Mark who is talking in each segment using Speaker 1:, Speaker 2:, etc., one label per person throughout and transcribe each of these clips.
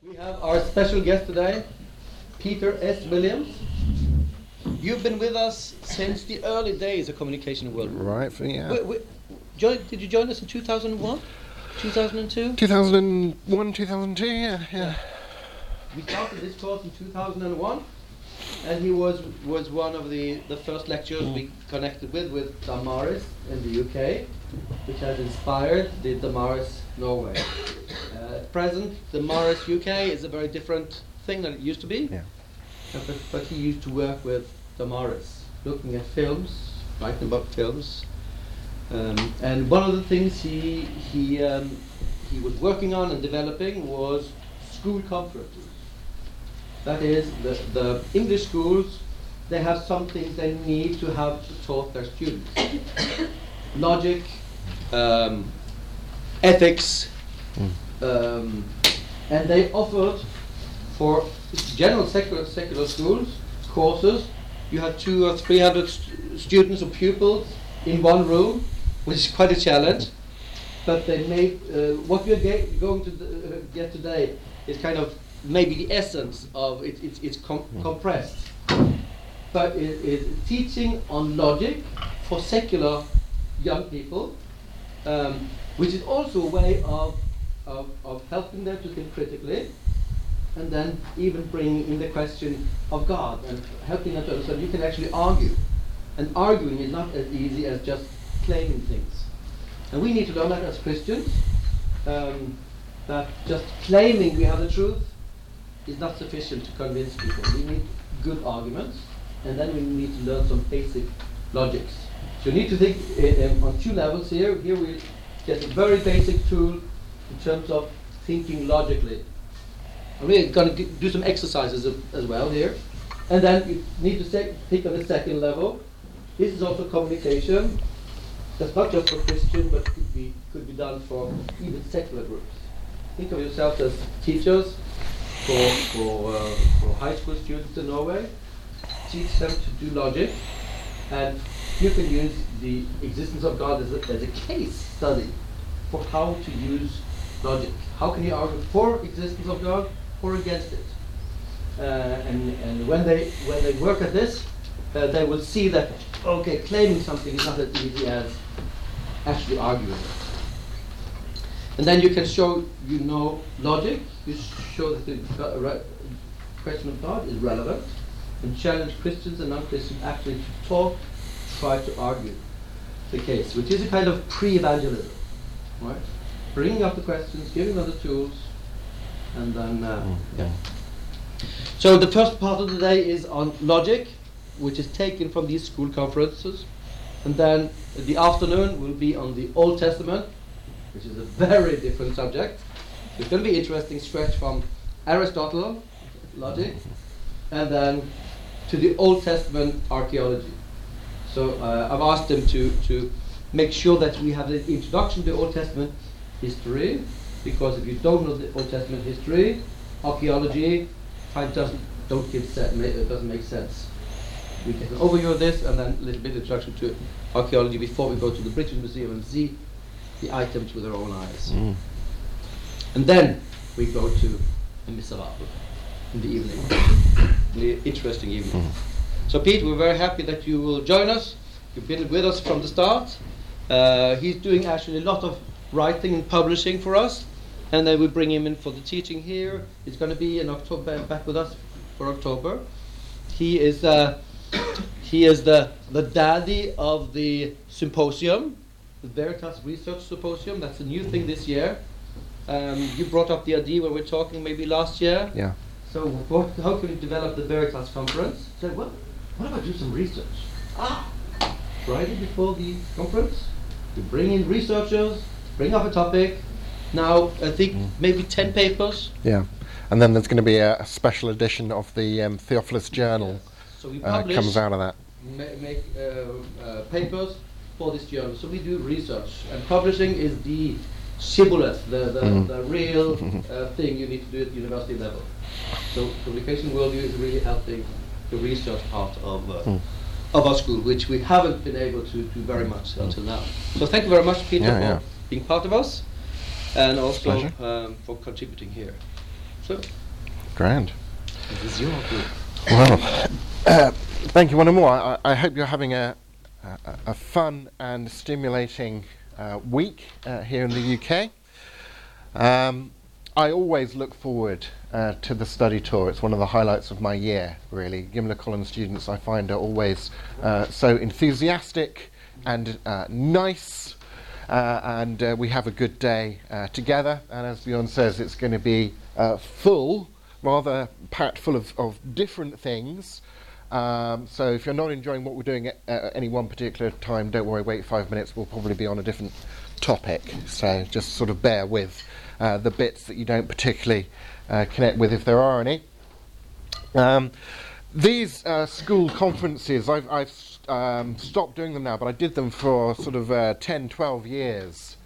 Speaker 1: We have our special guest today, Peter S. Williams. You've been with us since the early days of Communication World.
Speaker 2: Right, for, yeah.
Speaker 1: Wait, wait, join, did you join us in 2001? 2002?
Speaker 2: 2001, 2002, yeah, yeah.
Speaker 1: We started this course in 2001, and he was was one of the, the first lecturers we connected with with Damaris in the UK, which has inspired the Damaris Norway. At present, Damaris UK is a very different thing than it used to be.
Speaker 2: Yeah.
Speaker 1: Uh, but, but he used to work with Damaris, looking at films, writing about films. Um, and one of the things he he um, he was working on and developing was school conferences. That is, the, the English schools, they have some things they need to have taught their students. Logic, um, ethics, um, and they offered for general secular, secular schools courses. You have two or three hundred st- students or pupils in one room, which is quite a challenge. But they made uh, what we are ge- going to uh, get today is kind of maybe the essence of it. It's, it's com- compressed, but it is teaching on logic for secular young people, um, which is also a way of, of, of helping them to think critically and then even bringing in the question of God and helping them to understand you can actually argue. And arguing is not as easy as just claiming things. And we need to learn that as Christians, um, that just claiming we have the truth is not sufficient to convince people. We need good arguments, and then we need to learn some basic logics. So you need to think uh, um, on two levels here. Here we get a very basic tool in terms of thinking logically. And we're going to do some exercises as, well here. And then you need to say, think on the second level. This is also communication. That's not just for Christian, but could be, could be done for even secular groups. Think of yourself as teachers for, for, uh, for high school students in Norway. Teach them to do logic. And you can use the existence of God as a, as a case study for how to use logic. How can you argue for existence of God or against it? Uh, and and when they when they work at this, uh, they will see that okay, claiming something is not as easy as actually arguing it. And then you can show you know logic. You show that the question of God is relevant, and challenge Christians and non-Christians actually to talk, try to argue the case, which is a kind of pre-evangelism, right? Bringing up the questions, giving them the tools, and then uh, yeah. So the first part of the day is on logic, which is taken from these school conferences, and then the afternoon will be on the Old Testament, which is a very different subject. It's going to be interesting stretch from Aristotle, logic, and then to the Old Testament archaeology. So uh, I've asked them to, to make sure that we have an introduction to the Old Testament history, because if you don't know the Old Testament history, archaeology, it doesn't don't give se- ma- it doesn't make sense. We get an overview of this and then a little bit of introduction to archaeology before we go to the British Museum and see the items with our own eyes.
Speaker 2: Mm.
Speaker 1: And then we go to the Miserable in the evening. the interesting evening. So Pete, we're very happy that you will join us. You've been with us from the start. Uh, he's doing actually a lot of writing and publishing for us. And then we bring him in for the teaching here. He's going to be in October, back with us for October. He is uh, he is the the daddy of the symposium, the Veritas Research Symposium. That's a new thing this year. Um, you brought up the idea when we were talking maybe last year.
Speaker 2: Yeah.
Speaker 1: So what, how can we develop the Veritas conference? Said, well, what about do some research? Ah, Friday before the conference, you bring in researchers, bring up a topic. Now I think
Speaker 2: Mm.
Speaker 1: maybe ten papers.
Speaker 2: Yeah. And then there's going to be a, a special edition of the um, Theofilos Journal
Speaker 1: So we
Speaker 2: uh,
Speaker 1: publish,
Speaker 2: comes out of that.
Speaker 1: ma- make uh, uh, papers for this journal. So we do research, and publishing is the shibboleth, the the,
Speaker 2: Mm.
Speaker 1: the real uh, thing you need to do at university level. So publication worldview is really helping the research part of. Uh,
Speaker 2: Mm.
Speaker 1: Of our school, which we haven't been able to do very much until now. So thank you very much, Peter,
Speaker 2: Yeah, yeah.
Speaker 1: Being part of us, and also um, for contributing here. So,
Speaker 2: Grand.
Speaker 1: this is your group.
Speaker 2: Well, uh, thank you one and more. I, I hope you're having a, a, a fun and stimulating uh, week uh, here in the UK. Um, I always look forward uh, to the study tour. It's one of the highlights of my year, really. Gimlekollen students I find are always uh, so enthusiastic and uh, nice. Uh, and uh, we have a good day uh, together. And as Bjorn says, it's going to be full, rather packed full of, of different things. Um, so if you're not enjoying what we're doing at, at any one particular time, don't worry, wait five minutes. We'll probably be on a different topic. So just sort of bear with uh, the bits that you don't particularly uh, connect with, if there are any. Um, these uh, school conferences, I've, I've um, stopped doing them now, but I did them for sort of uh, 10, 12 years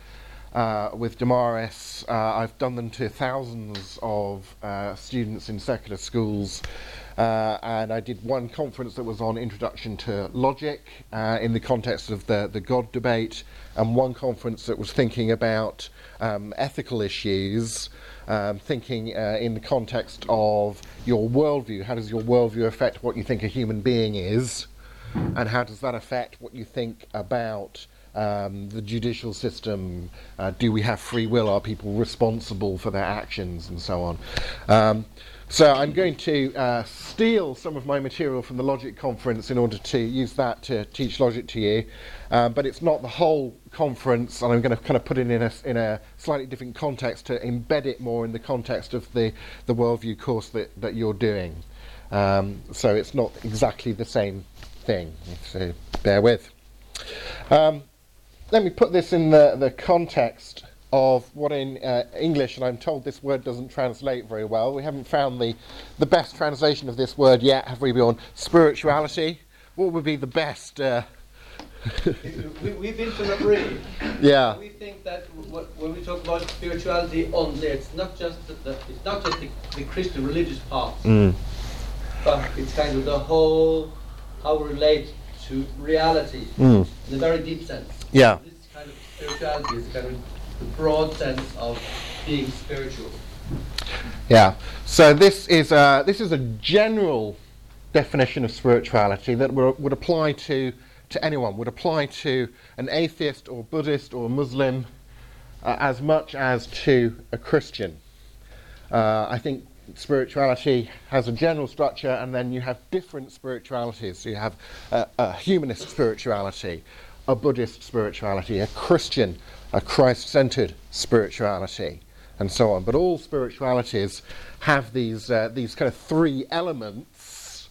Speaker 2: uh, with Damaris. Uh, I've done them to thousands of uh, students in secular schools. Uh, and I did one conference that was on introduction to logic uh, in the context of the, the God debate, and one conference that was thinking about um, ethical issues, um, thinking uh, in the context of your worldview. How does your worldview affect what you think a human being is? And how does that affect what you think about um, the judicial system? Uh, do we have free will? Are people responsible for their actions? And so on. Um, so I'm going to uh, steal some of my material from the Logic conference in order to use that to teach Logic to you. Um, but it's not the whole conference, and I'm going to kind of put it in a, in a slightly different context to embed it more in the context of the, the worldview course that, that you're doing. Um, so it's not exactly the same thing, so bear with. Um, let me put this in the, the context of what in uh, English, and I'm told this word doesn't translate very well. We haven't found the, the best translation of this word yet, have we, Bjorn? Spirituality. What would be the best? Uh,
Speaker 1: we, we've been to L'Abri.
Speaker 2: yeah.
Speaker 1: We think that w- when we talk about spirituality only, it's not just the, the it's not just the, the Christian religious part,
Speaker 2: Mm.
Speaker 1: but it's kind of the whole how we relate to reality
Speaker 2: Mm.
Speaker 1: in a very deep sense.
Speaker 2: Yeah.
Speaker 1: This kind of spirituality is kind of the broad sense of being spiritual.
Speaker 2: Yeah. So this is a, this is a general definition of spirituality that would, would apply to to anyone. Would apply to an atheist or Buddhist or Muslim uh, as much as to a Christian. Uh, I think spirituality has a general structure, and then you have different spiritualities. So you have a, a humanist spirituality, a Buddhist spirituality, a Christian, a Christ centered spirituality, and so on. But all spiritualities have these, uh, these kind of three elements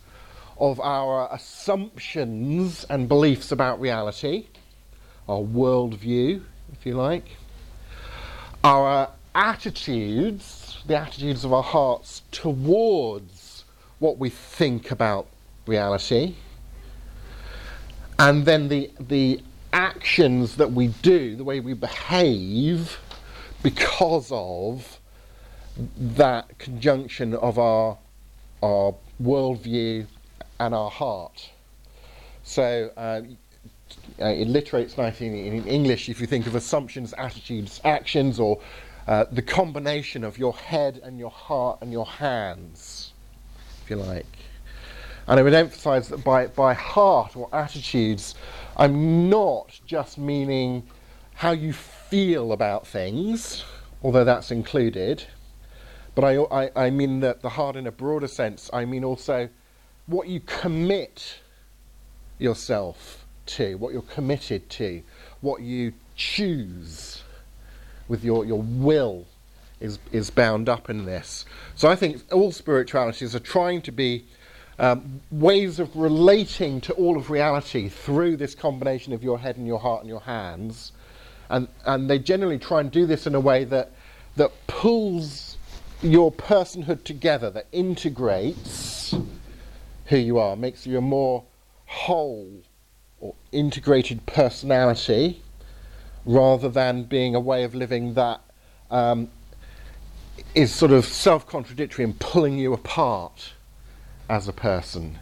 Speaker 2: of our assumptions and beliefs about reality, our worldview, if you like, our attitudes, the attitudes of our hearts towards what we think about reality, and then the, the actions that we do, the way we behave because of that conjunction of our, our worldview and our heart. So uh, uh, it literates nicely in English if you think of assumptions, attitudes, actions, or uh, the combination of your head and your heart and your hands, if you like. And I would emphasize that by, by heart or attitudes, I'm not just meaning how you feel about things, although that's included, but I, I, I mean that the heart in a broader sense, I mean also what you commit yourself to, what you're committed to, what you choose with your, your will is, is bound up in this. So I think all spiritualities are trying to be um, ways of relating to all of reality through this combination of your head and your heart and your hands. And, and they generally try and do this in a way that, that pulls your personhood together, that integrates who you are, makes you a more whole or integrated personality rather than being a way of living that um, is sort of self contradictory and pulling you apart as a person.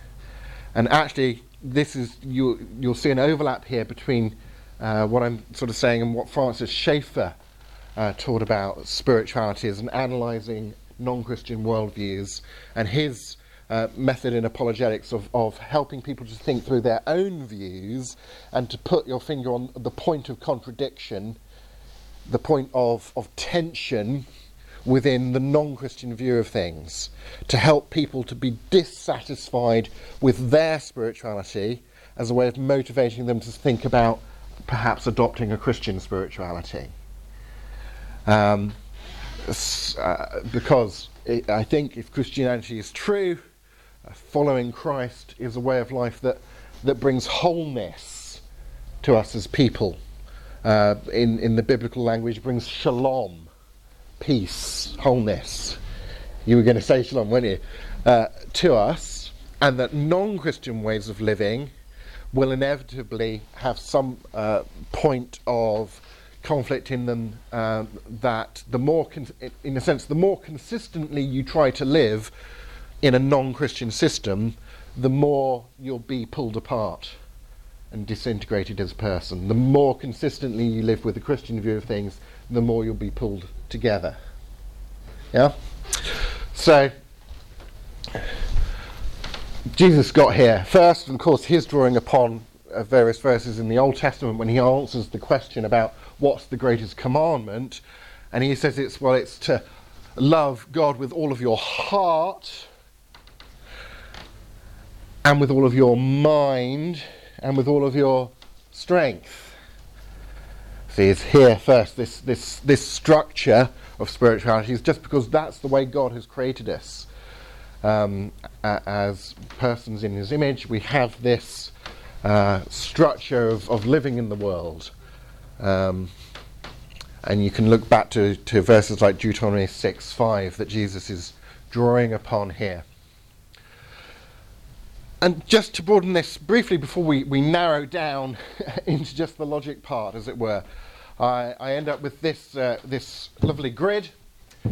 Speaker 2: And actually, this is you, you'll see an overlap here between uh, what I'm sort of saying and what Francis Schaeffer uh, taught about spirituality as an analysing non Christian worldviews and his uh, method in apologetics of, of helping people to think through their own views and to put your finger on the point of contradiction, the point of, of tension within the non Christian view of things, to help people to be dissatisfied with their spirituality as a way of motivating them to think about perhaps adopting a Christian spirituality. Um, uh, because it, I think if Christianity is true, following Christ is a way of life that, that brings wholeness to us as people. Uh, in, in the biblical language, brings shalom, peace, wholeness. You were going to say shalom, weren't you? Uh, to us, and that non Christian ways of living will inevitably have some uh, point of conflict in them um, that the more, con- in a sense, the more consistently you try to live in a non Christian system, the more you'll be pulled apart and disintegrated as a person. The more consistently you live with a Christian view of things, the more you'll be pulled together. Yeah? So, Jesus got here. First, of course, he's drawing upon uh, various verses in the Old Testament when he answers the question about what's the greatest commandment. And he says it's, well, it's to love God with all of your heart and with all of your mind and with all of your strength. See, it's here first, this, this, this structure of spirituality is just because that's the way God has created us. Um, as persons in his image, we have this uh, structure of, of living in the world. Um, and you can look back to, to verses like Deuteronomy 6 5 that Jesus is drawing upon here. And just to broaden this briefly before we, we narrow down into just the logic part, as it were, I, I end up with this, uh, this lovely grid.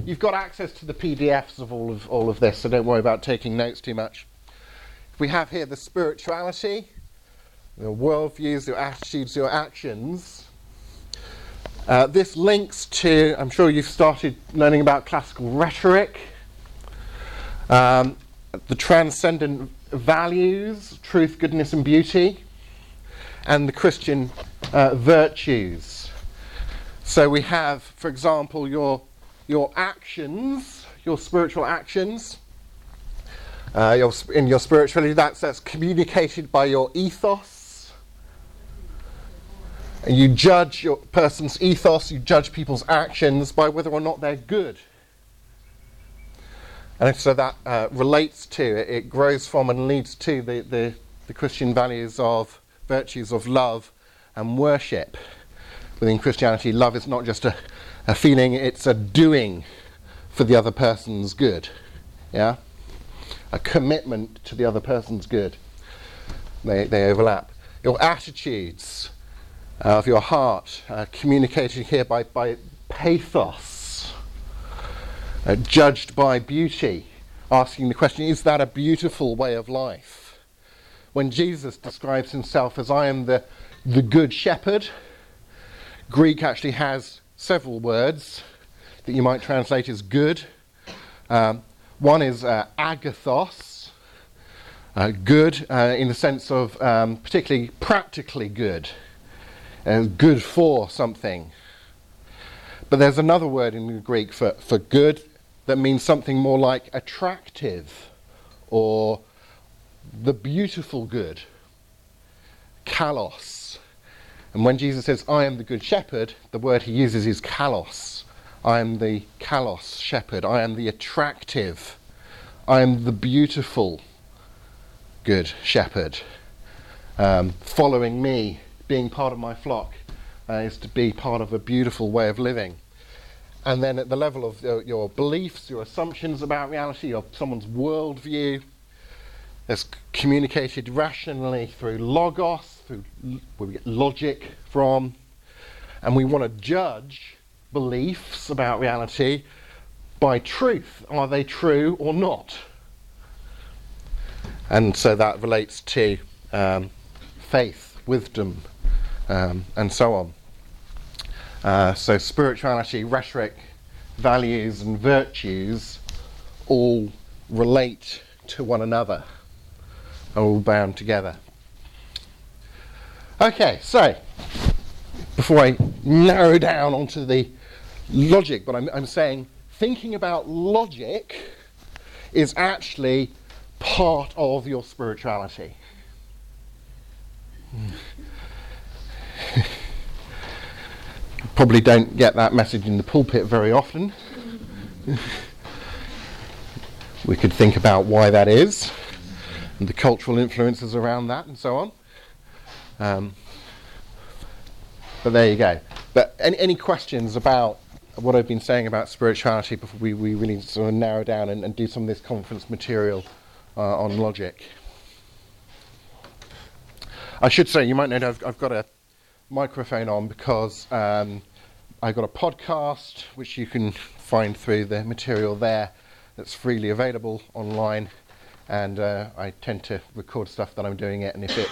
Speaker 2: You've got access to the PDFs of all of all of this, so don't worry about taking notes too much. We have here the spirituality, your worldviews, your attitudes, your actions. Uh, this links to, I'm sure you've started learning about classical rhetoric, um, the transcendent values, truth, goodness, and beauty, and the Christian uh, virtues. So we have, for example, your, your actions, your spiritual actions. Uh, your, in your spirituality, that's, that's communicated by your ethos. And you judge your person's ethos, you judge people's actions by whether or not they're good. And so that uh, relates to, it, it, grows from and leads to the, the, the, Christian values of virtues of love and worship. Within Christianity, love is not just a, a feeling, it's a doing for the other person's good. Yeah? A commitment to the other person's good. They, they overlap. Your attitudes uh, of your heart, uh, communicated here by, by pathos uh, judged by beauty, asking the question is that a beautiful way of life? When Jesus describes himself as I am the, the good shepherd, Greek actually has several words that you might translate as good. Um, one is uh, agathos, uh, good uh, in the sense of um, particularly practically good, good for something. But there's another word in Greek for, for good that means something more like attractive or the beautiful good. Kalos. And when Jesus says, I am the good shepherd, the word he uses is kalos. I am the kalos shepherd. I am the attractive. I am the beautiful good shepherd. Um, following me, being part of my flock, uh, is to be part of a beautiful way of living. And then at the level of uh, your beliefs, your assumptions about reality, of someone's worldview, that's communicated rationally through logos, through where we get logic from, and we want to judge beliefs about reality by truth. Are they true or not? And so that relates to um, faith, wisdom, um, and so on. Uh, so spirituality, rhetoric, values, and virtues all relate to one another, are all bound together. Okay, so before I narrow down onto the logic, but I'm, I'm saying thinking about logic is actually part of your spirituality. Probably don't get that message in the pulpit very often. we could think about why that is and the cultural influences around that and so on. Um, but there you go. But any, any questions about what I've been saying about spirituality before we, we really sort of narrow down and, and do some of this conference material uh, on logic? I should say, you might know I've, I've got a microphone on because um, I've got a podcast which you can find through the material there that's freely available online. And uh, I tend to record stuff that I'm doing it, and if it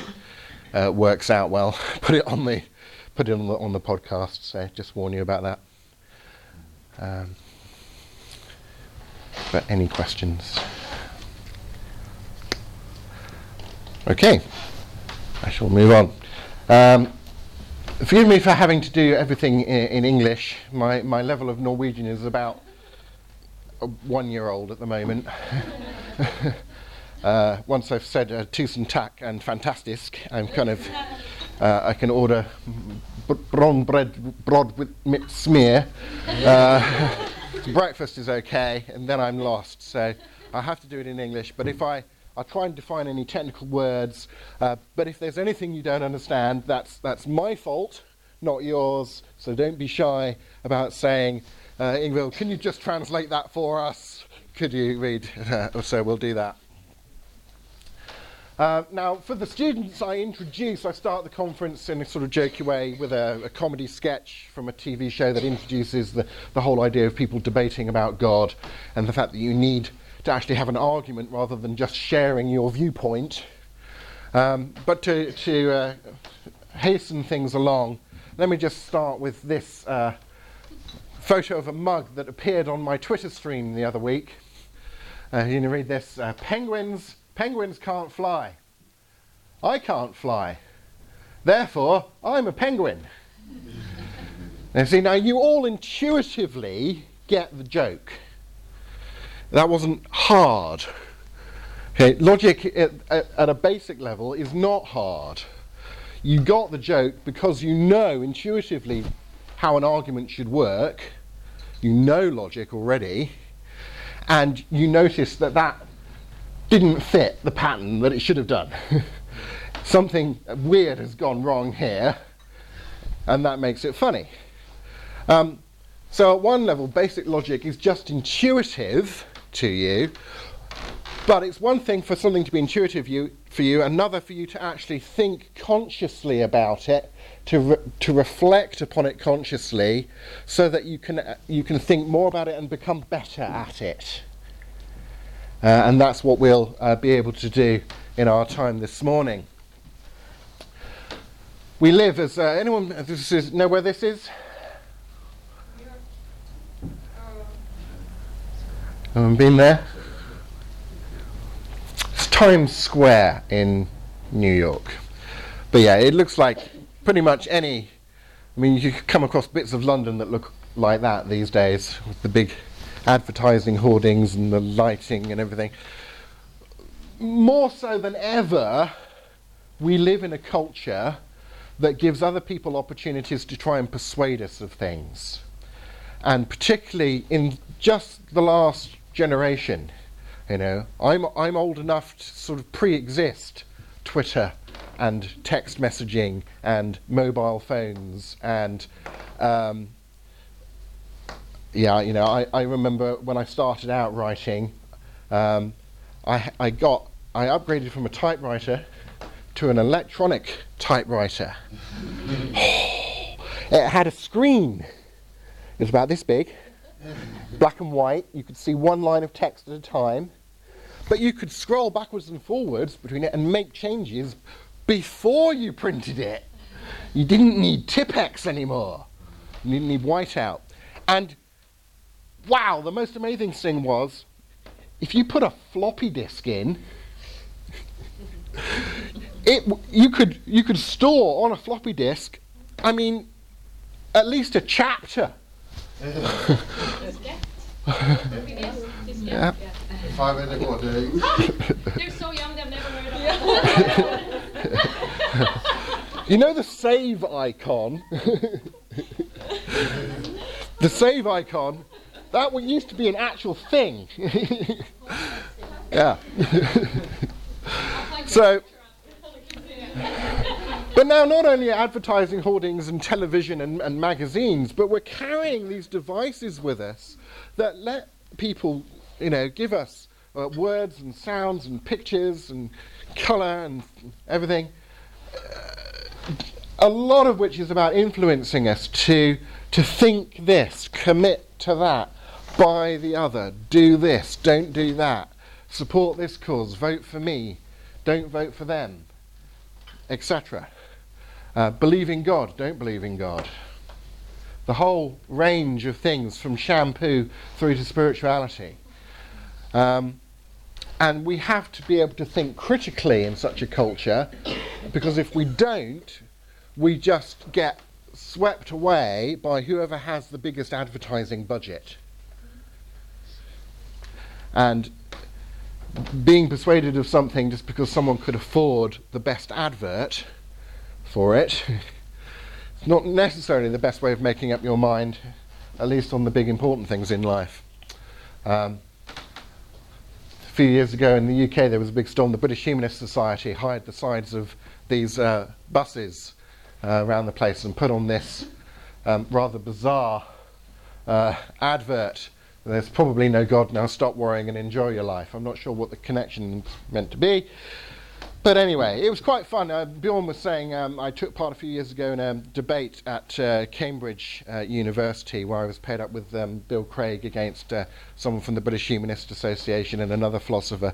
Speaker 2: uh, works out well, put it on the put it on the, on the podcast. So just warn you about that. Um, but any questions? Okay. I shall move on. Um, forgive me for having to do everything in, in, English. My, my level of Norwegian is about one year old at the moment. uh, once I've said uh, tusen takk and fantastisk, I'm kind of, uh, I can order brown bread, broad with smear. Uh, breakfast is okay, and then I'm lost. So I have to do it in English. But if I I'll try and define any technical words, uh, but if there's anything you don't understand, that's, that's my fault, not yours. So don't be shy about saying, uh, Ingvild, can you just translate that for us? Could you read? So we'll do that. Uh, now, for the students I introduce, I start the conference in a sort of jokey way with a, a, comedy sketch from a TV show that introduces the, the whole idea of people debating about God and the fact that you need to actually have an argument rather than just sharing your viewpoint. Um, but to, to uh, hasten things along, let me just start with this uh, photo of a mug that appeared on my Twitter stream the other week. Uh, you can read this uh, Penguins, penguins can't fly. I can't fly. Therefore, I'm a penguin. now, see, now you all intuitively get the joke. That wasn't hard. Okay, logic at, at, at, a basic level is not hard. You got the joke because you know intuitively how an argument should work. You know logic already. And you notice that that didn't fit the pattern that it should have done. Something weird has gone wrong here, and that makes it funny. Um, so, at one level, basic logic is just intuitive to you. But it's one thing for something to be intuitive you, for you, another for you to actually think consciously about it, to, re- to reflect upon it consciously, so that you can, uh, you can think more about it and become better at it. Uh, and that's what we'll uh, be able to do in our time this morning. We live as uh, anyone this is, know where this is? Anyone been there? It's Times Square in New York. But yeah, it looks like pretty much any. I mean, you come across bits of London that look like that these days, with the big advertising hoardings and the lighting and everything. More so than ever, we live in a culture that gives other people opportunities to try and persuade us of things. And particularly in just the last generation. You know, I'm I'm old enough to sort of pre-exist Twitter and text messaging and mobile phones and um, yeah, you know, I, I remember when I started out writing, um, I I got I upgraded from a typewriter to an electronic typewriter. it had a screen. It was about this big black and white. You could see one line of text at a time. But you could scroll backwards and forwards between it and make changes before you printed it. You didn't need Tipp-Ex anymore. You didn't need whiteout. And wow, the most amazing thing was if you put a floppy disk in, it you could you could store on a floppy disk. I mean, at least a chapter. Yeah.
Speaker 3: Five in the.
Speaker 4: They're so young, they've never heard of
Speaker 2: You know the save icon? the save icon, that used to be an actual thing. yeah. so, but now not only are advertising hoardings and television and, and magazines, but we're carrying these devices with us that let people, you know, give us uh, words and sounds and pictures and colour and everything a lot of which is about influencing us to to think this, commit to that, buy the other, do this, don't do that, support this cause, vote for me, don't vote for them, etc. Uh, believe in God, don't believe in God. The whole range of things from shampoo through to spirituality. Um, and we have to be able to think critically in such a culture because if we don't, we just get swept away by whoever has the biggest advertising budget. And being persuaded of something just because someone could afford the best advert for it, it's not necessarily the best way of making up your mind, at least on the big important things in life. Um, a few years ago in the UK, there was a big storm. The British Humanist Society hired the sides of these uh, buses uh, around the place and put on this um, rather bizarre uh, advert. There's probably no God now. Stop worrying and enjoy your life. I'm not sure what the connection meant to be. But anyway, it was quite fun. Uh, Bjorn was saying um, I took part a few years ago in a debate at uh, Cambridge uh, University where I was paired up with um, Bill Craig against uh, someone from the British Humanist Association and another philosopher.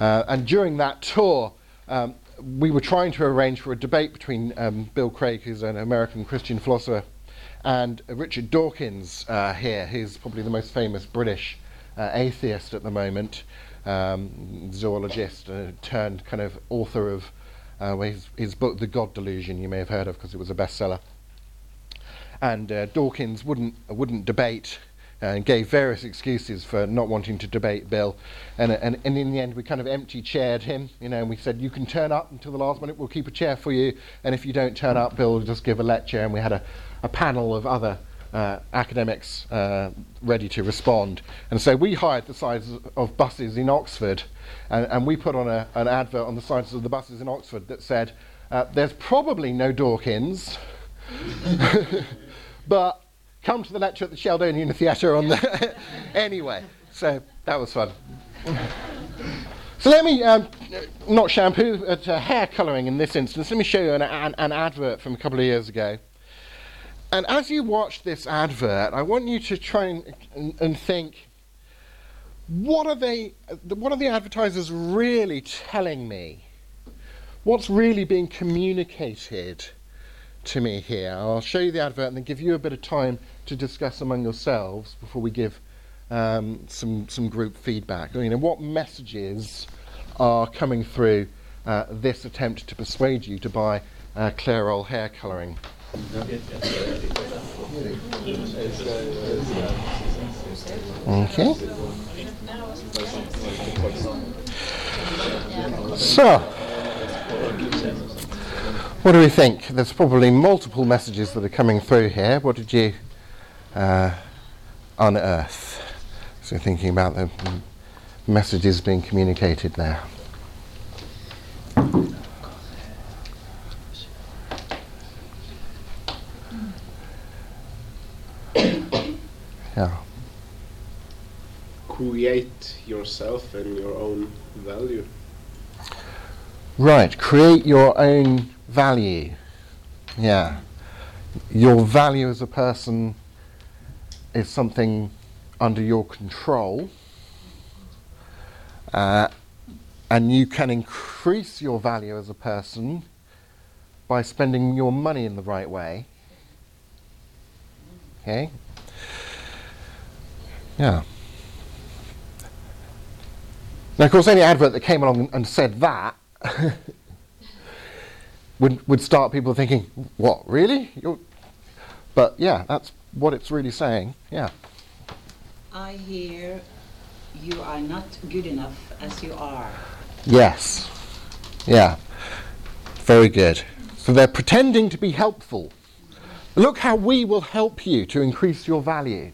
Speaker 2: Uh, and during that tour, um, we were trying to arrange for a debate between um, Bill Craig, who's an American Christian philosopher, and uh, Richard Dawkins here, who's probably the most famous British atheist at the moment, um, zoologist uh, turned kind of author of uh, his, his book, The God Delusion, you may have heard of because it was a bestseller. And uh, Dawkins wouldn't, wouldn't debate and gave various excuses for not wanting to debate Bill. And, and, and in the end, we kind of empty chaired him, you know, and we said, You can turn up until the last minute, we'll keep a chair for you. And if you don't turn up, Bill will just give a lecture. And we had a, a panel of other uh, academics uh, ready to respond. And so we hired the sides of buses in Oxford, and, and we put on a, an advert on the sides of the buses in Oxford that said, uh, There's probably no Dawkins. but come to the lecture at the Sheldonian Theatre on the. anyway, so that was fun. So let me, um, not shampoo, at uh, hair colouring in this instance, let me show you an, an, an, advert from a couple of years ago. And as you watch this advert, I want you to try and, and, and think, what are they, what are the advertisers really telling me? What's really being communicated to me here? I'll show you the advert and then give you a bit of time to discuss among yourselves before we give um, some some group feedback. You know, what messages are coming through uh, this attempt to persuade you to buy uh, Clairol hair colouring? Okay. So, what do we think? There's probably multiple messages that are coming through here. What did you uh, unearth. So thinking about the messages being communicated there. Yeah.
Speaker 5: Create yourself and your own value.
Speaker 2: Right, create your own value. Yeah. Your value as a person is something under your control, uh, and you can increase your value as a person by spending your money in the right way. Okay? Yeah. Now, of course, any advert that came along and said that would, would start people thinking, what, really? You're... But yeah, that's what it's really saying. Yeah.
Speaker 6: I hear you are not good enough as you are.
Speaker 2: Yes. Yeah. Very good. So they're pretending to be helpful. Look how we will help you to increase your value.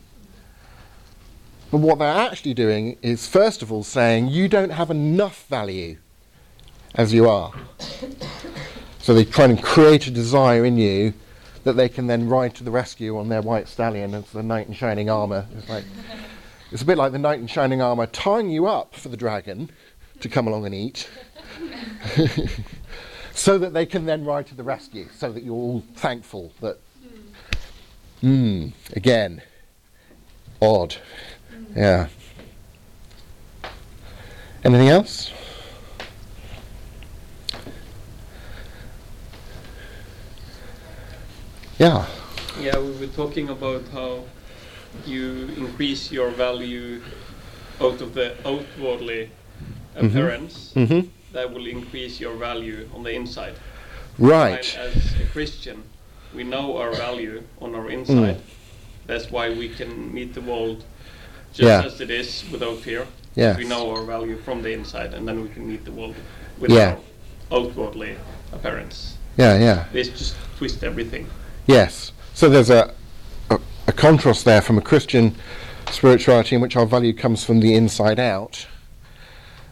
Speaker 2: But what they're actually doing is, first of all, saying you don't have enough value as you are. So they try and create a desire in you that they can then ride to the rescue on their white stallion as the knight in shining armour. It's like it's a bit like the knight in shining armour tying you up for the dragon to come along and eat. so that they can then ride to the rescue, so that you're all thankful that Hmm, again. Odd. Yeah. Anything else? Yeah.
Speaker 7: Yeah, we were talking about how you increase your value out of the outwardly appearance.
Speaker 2: Mm-hmm.
Speaker 7: That will increase your value on the inside.
Speaker 2: Right.
Speaker 7: While as a Christian, we know our value on our inside.
Speaker 2: Mm.
Speaker 7: That's why we can meet the world just
Speaker 2: Yeah.
Speaker 7: as it is without fear.
Speaker 2: Yes.
Speaker 7: We know our value from the inside, and then we can meet the world with
Speaker 2: Yeah.
Speaker 7: our outwardly appearance.
Speaker 2: Yeah, yeah.
Speaker 7: This just twist everything.
Speaker 2: Yes. So there's a, a, a contrast there from a Christian spirituality in which our value comes from the inside out,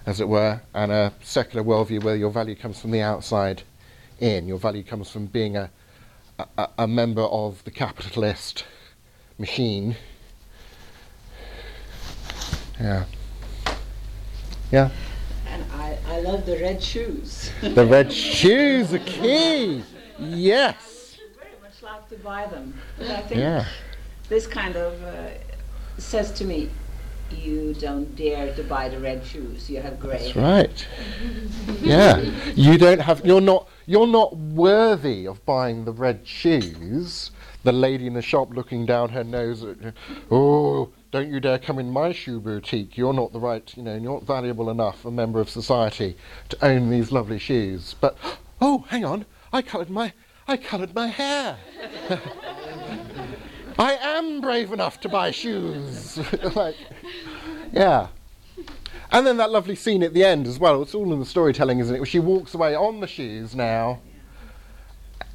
Speaker 2: as it were, and a secular worldview where your value comes from the outside in. Your value comes from being a, a, a member of the capitalist machine. Yeah. Yeah.
Speaker 6: And I, I love the red shoes.
Speaker 2: The red shoes are key. Yes.
Speaker 6: I would very much like to buy them. But I think
Speaker 2: Yeah.
Speaker 6: this kind of uh, says to me, you don't dare to buy the red shoes. You have gray.
Speaker 2: That's right. Yeah. You don't have you're not you're not worthy of buying the red shoes. The lady in the shop looking down her nose at Oh, don't you dare come in my shoe boutique. You're not the right you know, you're not valuable enough a member of society to own these lovely shoes. But oh, hang on, I coloured my I coloured my hair. I am brave enough to buy shoes. like yeah. And then that lovely scene at the end as well. It's all in the storytelling, isn't it? Where she walks away on the shoes now,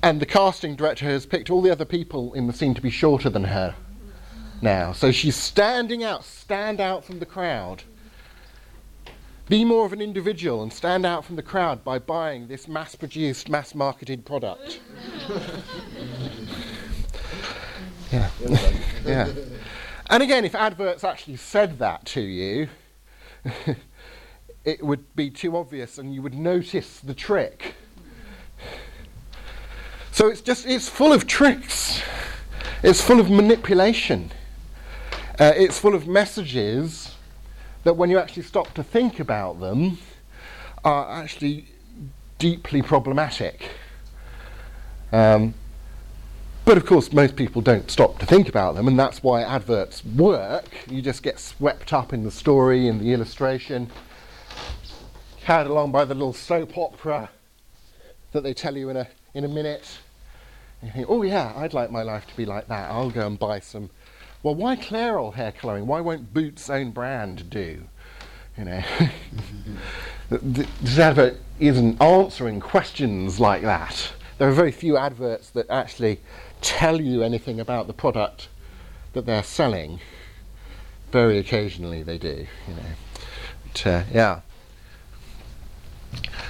Speaker 2: and the casting director has picked all the other people in the scene to be shorter than her now. So she's standing out, stand out from the crowd. Be more of an individual and stand out from the crowd by buying this mass produced, mass marketed product. yeah. yeah. And again, if adverts actually said that to you, it would be too obvious and you would notice the trick. So it's just, it's full of tricks. It's full of manipulation. Uh, it's full of messages that when you actually stop to think about them are actually deeply problematic. Um, but of course, most people don't stop to think about them, and that's why adverts work. You just get swept up in the story, in the illustration, carried along by the little soap opera that they tell you in a, in a minute. And you think, oh, yeah, I'd like my life to be like that. I'll go and buy some. Well, why Clairol hair colouring? Why won't Boots' own brand do? You know, Th- this advert isn't answering questions like that. There are very few adverts that actually tell you anything about the product that they're selling. Very occasionally they do, you know. But, uh, yeah.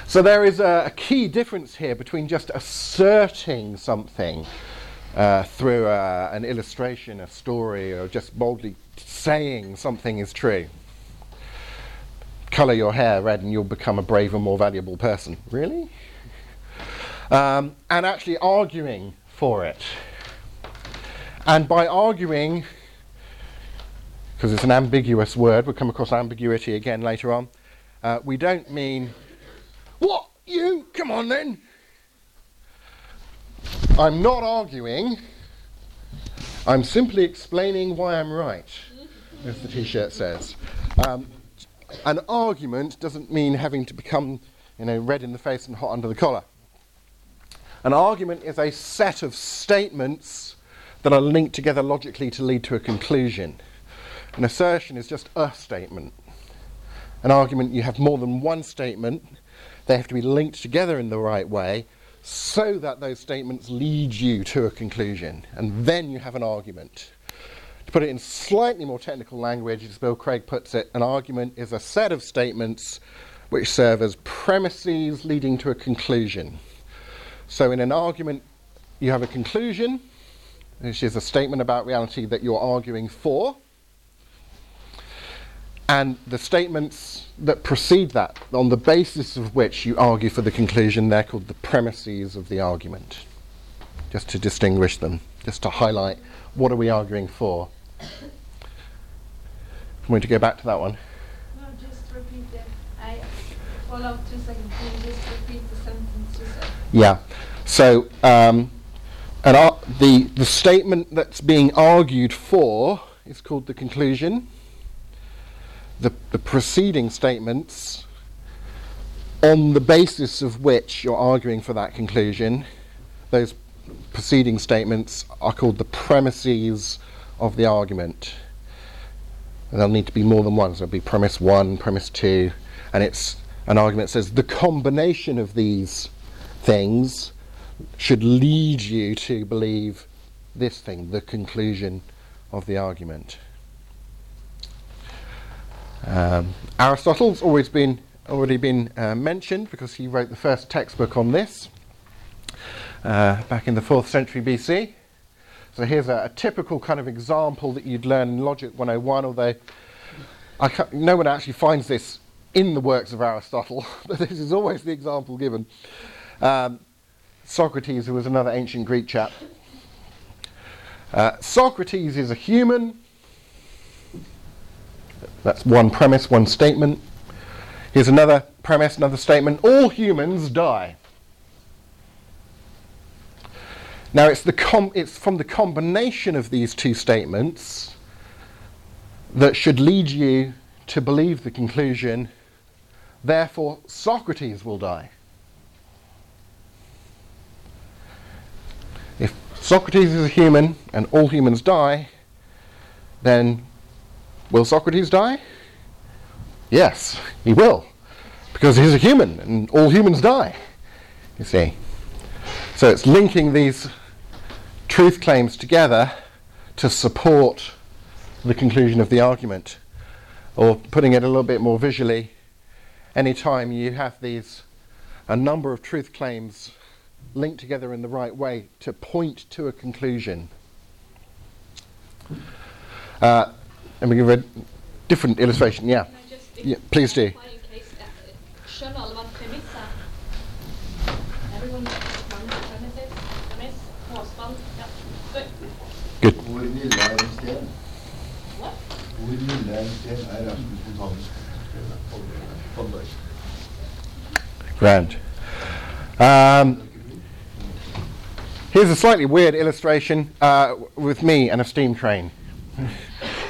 Speaker 2: So there is a, a key difference here between just asserting something uh, through a, an illustration, a story, or just boldly saying something is true. Colour your hair red and you'll become a braver, more valuable person. Really? Um, and actually arguing for it. And by arguing, because it's an ambiguous word, we'll come across ambiguity again later on, uh, we don't mean, what, you? Come on then. I'm not arguing, I'm simply explaining why I'm right, as the t shirt says. Um, an argument doesn't mean having to become, you know, red in the face and hot under the collar. An argument is a set of statements that are linked together logically to lead to a conclusion. An assertion is just a statement. An argument, you have more than one statement, they have to be linked together in the right way so that those statements lead you to a conclusion, and then you have an argument. To put it in slightly more technical language, as Bill Craig puts it, an argument is a set of statements which serve as premises leading to a conclusion. So, in an argument, you have a conclusion, which is a statement about reality that you're arguing for, and the statements that precede that, on the basis of which you argue for the conclusion, they're called the premises of the argument. Just to distinguish them, just to highlight what are we arguing for. I'm going to go back to that one.
Speaker 4: No, just repeat. I follow two seconds. Can you just repeat the sentence you said?
Speaker 2: Yeah. So, um, an ar- the the statement that's being argued for is called the conclusion. The the preceding statements, on the basis of which you're arguing for that conclusion, those preceding statements are called the premises of the argument. And there'll need to be more than one. So there'll be premise one, premise two, and it's an argument that says the combination of these things should lead you to believe this thing, the conclusion of the argument. Um, Aristotle's always been already been uh, mentioned because he wrote the first textbook on this uh, back in the fourth century BC. So here's a, a typical kind of example that you'd learn in Logic 101, although no one actually finds this in the works of Aristotle, but this is always the example given. Um, Socrates, who was another ancient Greek chap. Uh, Socrates is a human. That's one premise, one statement. Here's another premise, another statement. All humans die. Now, it's, the com- it's from the combination of these two statements that should lead you to believe the conclusion, therefore, Socrates will die. If Socrates is a human and all humans die, then will Socrates die? Yes, he will. Because he's a human and all humans die. You see. So it's linking these truth claims together to support the conclusion of the argument. Or putting it a little bit more visually, anytime you have these a number of truth claims linked together in the right way to point to a conclusion. Uh, let we give a different illustration. Yeah,
Speaker 4: Can I just
Speaker 2: yeah please do.
Speaker 4: clarify in case that- Skjønner alle hva premiss? Everyone knows premises, premiss, påstand, ja. Good.
Speaker 2: Good.
Speaker 3: Hvor lille en sten?
Speaker 4: What?
Speaker 3: Hvor lille en sten Rasmus Fontane? Fondberg.
Speaker 2: Grand. Um, here's a slightly weird illustration uh, with me and a steam train.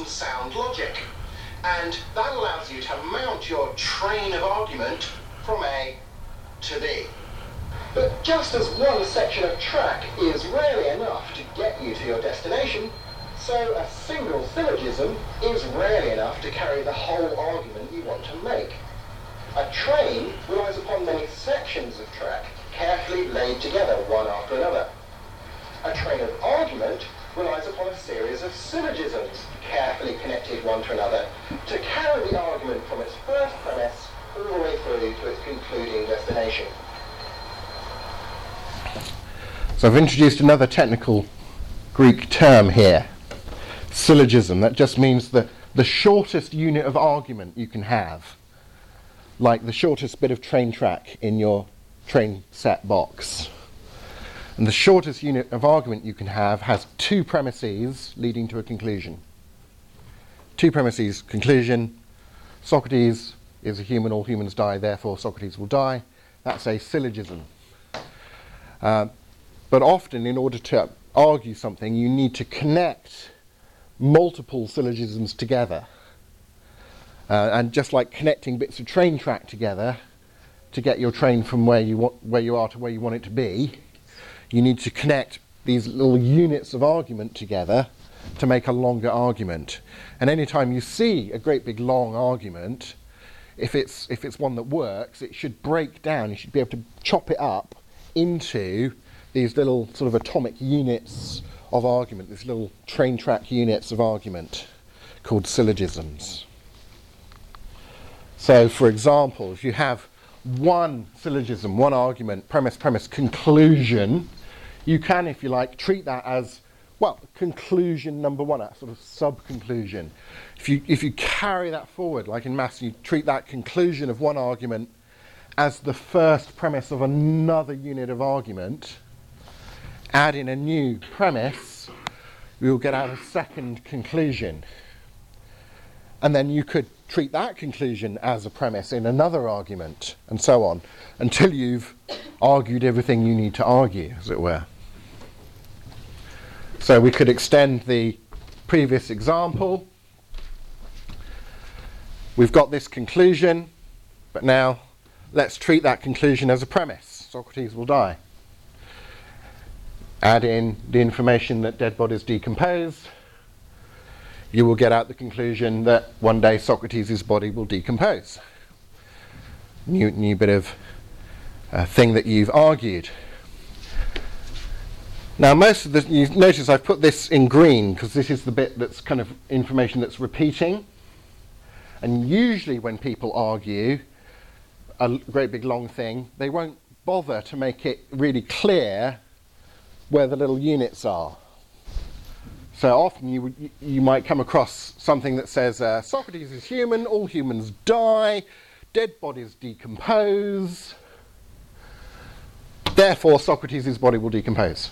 Speaker 8: some sound logic. And that allows you to mount your train of argument from A to B. But just as one section of track is rarely enough to get you to your destination, so a single syllogism is rarely enough to carry the whole argument you want to make. A train relies upon many sections of track, carefully laid together one after another. A train of argument relies upon a series of syllogisms, carefully connected one to another, to carry the argument from its first premise all the way through to its concluding destination.
Speaker 2: So I've introduced another technical Greek term here. Syllogism, that just means the, the shortest unit of argument you can have, like the shortest bit of train track in your train set box. And the shortest unit of argument you can have has two premises leading to a conclusion. Two premises, conclusion, Socrates is a human, all humans die, therefore Socrates will die. That's a syllogism. Uh, but often, in order to argue something, you need to connect multiple syllogisms together. Uh, and just like connecting bits of train track together to get your train from where you, where you are to where you want it to be, you need to connect these little units of argument together to make a longer argument. And anytime you see a great big long argument, if it's, if it's one that works, it should break down. You should be able to chop it up into these little sort of atomic units of argument, these little train track units of argument called syllogisms. So, for example, if you have one syllogism, one argument, premise, premise, conclusion, you can, if you like, treat that as, well, conclusion number one, a sort of sub conclusion. If you, if you carry that forward, like in maths, you treat that conclusion of one argument as the first premise of another unit of argument, add in a new premise, we will get out a second conclusion. And then you could treat that conclusion as a premise in another argument, and so on, until you've argued everything you need to argue, as it were. So we could extend the previous example. We've got this conclusion, but now let's treat that conclusion as a premise. Socrates will die. Add in the information that dead bodies decompose. You will get out the conclusion that one day Socrates' body will decompose. New, new bit of uh, thing that you've argued. Now, most of the, you notice I've put this in green because this is the bit that's kind of information that's repeating. And usually, when people argue a great big long thing, they won't bother to make it really clear where the little units are. So often you- you might come across something that says uh, Socrates is human, all humans die, dead bodies decompose, therefore Socrates' body will decompose.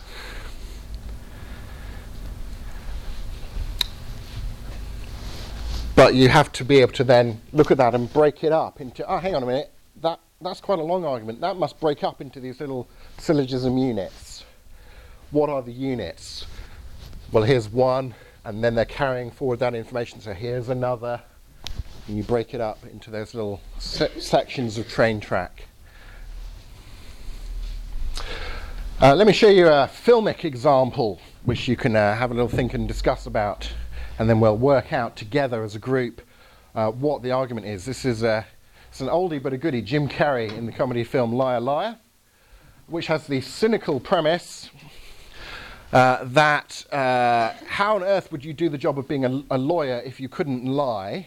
Speaker 2: But you have to be able to then look at that and break it up into, oh, hang on a minute, that, that's quite a long argument. That must break up into these little syllogism units. What are the units? Well, here's one, and then they're carrying forward that information, so here's another. And you break it up into those little se- sections of train track. Uh, let me show you a filmic example which you can uh, have a little think and discuss about, and then we'll work out together as a group uh, what the argument is. This is a, it's an oldie but a goodie, Jim Carrey in the comedy film Liar Liar, which has the cynical premise uh, that uh, how on earth would you do the job of being a, a lawyer if you couldn't lie?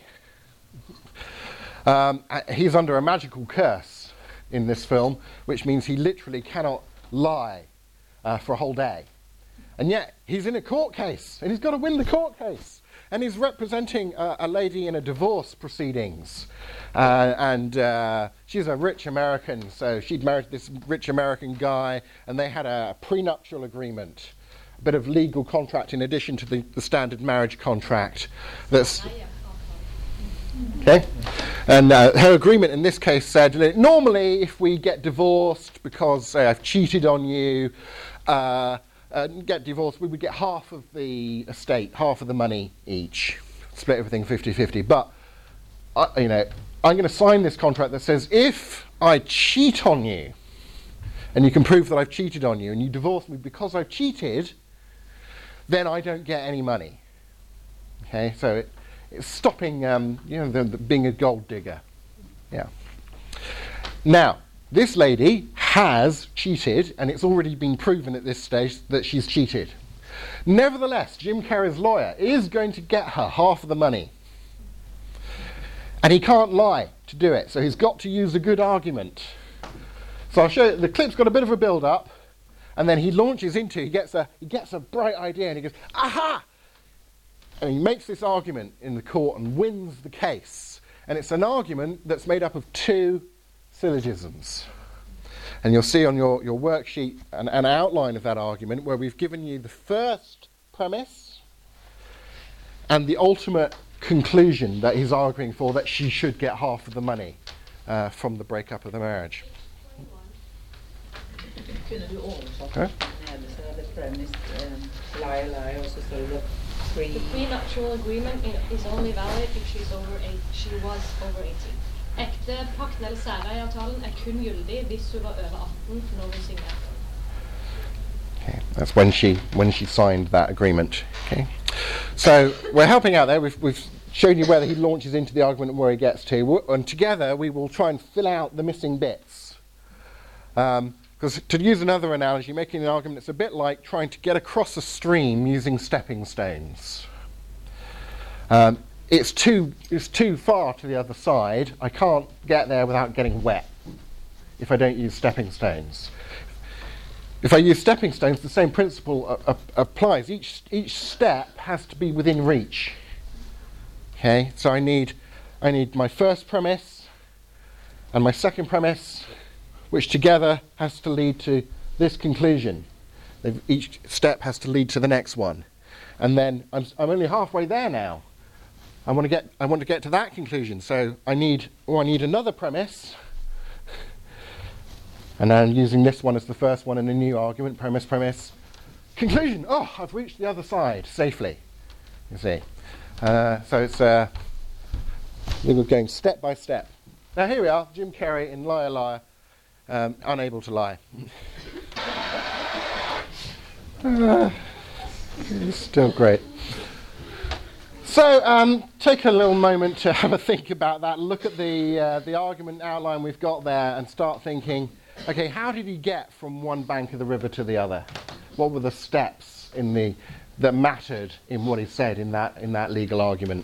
Speaker 2: Um, uh, he's under a magical curse in this film, which means he literally cannot lie uh, for a whole day. And yet, he's in a court case, and he's got to win the court case. And he's representing uh, a lady in a divorce proceedings. Uh, and uh, she's a rich American, so she'd married this rich American guy, and they had a prenuptial agreement, a bit of legal contract in addition to the, the standard marriage contract. That's Okay? And uh, her agreement in this case said normally, if we get divorced because I've cheated on you, uh, get divorced, we would get half of the estate, half of the money each, split everything 50 50. But, I, you know, I'm going to sign this contract that says if I cheat on you, and you can prove that I've cheated on you, and you divorce me because I've cheated, then I don't get any money. Okay, so it, it's stopping, um, you know, the, the being a gold digger. Yeah. Now, this lady has cheated, and it's already been proven at this stage that she's cheated. Nevertheless, Jim Carrey's lawyer is going to get her half of the money. And he can't lie to do it, so he's got to use a good argument. So I'll show you, the clip's got a bit of a build up, and then he launches into, he gets a, he gets a bright idea, and he goes, aha! and he makes this argument in the court and wins the case. And it's an argument that's made up of two syllogisms. And you'll see on your, your worksheet an, an outline of that argument where we've given you the first premise and the ultimate conclusion that he's arguing for that she should get half of the money uh, from the breakup of the marriage.
Speaker 6: Kunde du oversatt
Speaker 2: Ja.
Speaker 6: nede så det premise um, lie lie og så står det free
Speaker 4: The prenuptial agreement is only valid if she's over eight, she was over 18. Eller særeiavtalen er kun gyldig hvis hun var over 18 når hun signerte.
Speaker 2: Okay, that's when she when she signed that agreement. Okay, so we're helping out there. We've we've shown you where he launches into the argument and where he gets to, and together we will try and fill out the missing bits. Because to use another analogy, making an argument, it's a bit like trying to get across a stream using stepping stones. Um, it's too it's too far to the other side. I can't get there without getting wet if I don't use stepping stones. If I use stepping stones, the same principle a- a- applies. Each, each step has to be within reach. Okay, so I need, I need my first premise and my second premise, which together has to lead to this conclusion. They've, each step has to lead to the next one. And then I'm, I'm only halfway there now. I want to get, I want to get to that conclusion. So I need, or I need another premise. And I'm using this one as the first one in a new argument, premise, premise. Conclusion, oh, I've reached the other side safely, you see. Uh, so it's, uh, we're going step by step. Now here we are, Jim Carrey in Liar Liar, um, unable to lie. Uh, it's still great. So um, take a little moment to have a think about that. Look at the uh, the argument outline we've got there, and start thinking. Okay, how did he get from one bank of the river to the other? What were the steps in the that mattered in what he said in that in that legal argument?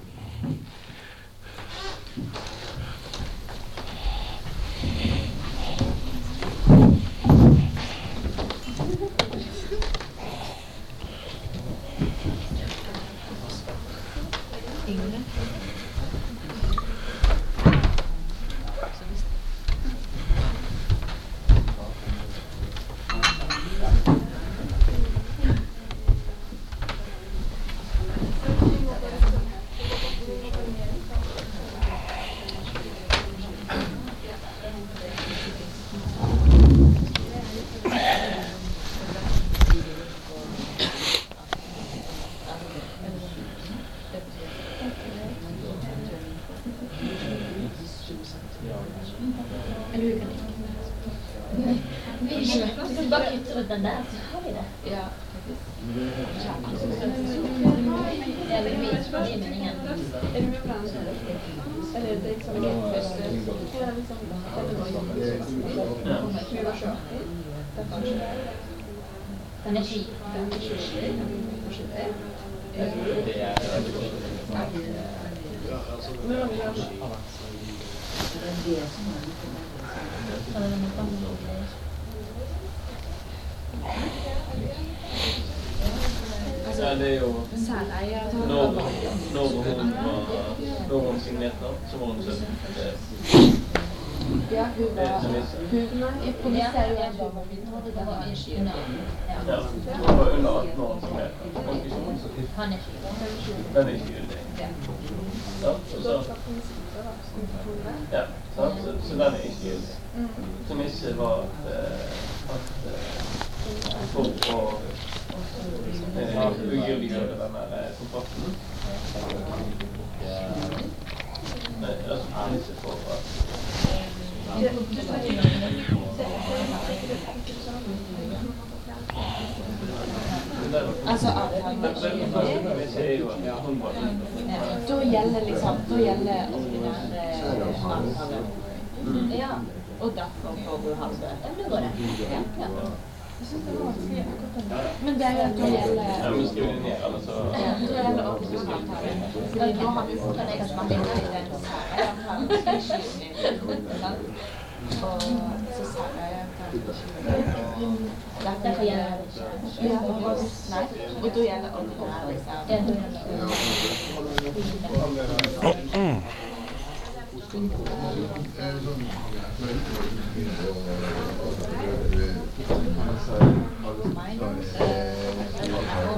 Speaker 7: Bara knyter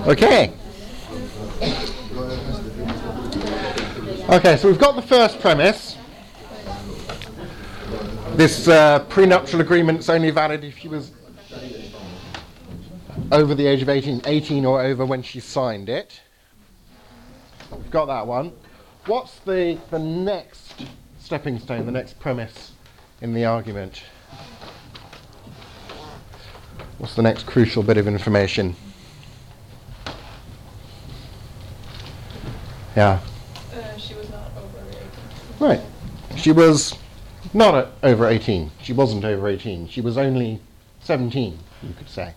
Speaker 2: Okay. Okay, so we've got the first premise. This uh, prenuptial agreement's only valid if she was over the age of 18, 18 or over when she signed it. We've got that one. What's the, the next stepping stone, the next premise in the argument? What's the next crucial bit of information? Yeah.
Speaker 9: she was not over 18.
Speaker 2: Right. She was not a, over 18. She wasn't over 18. She was only 17, you could say.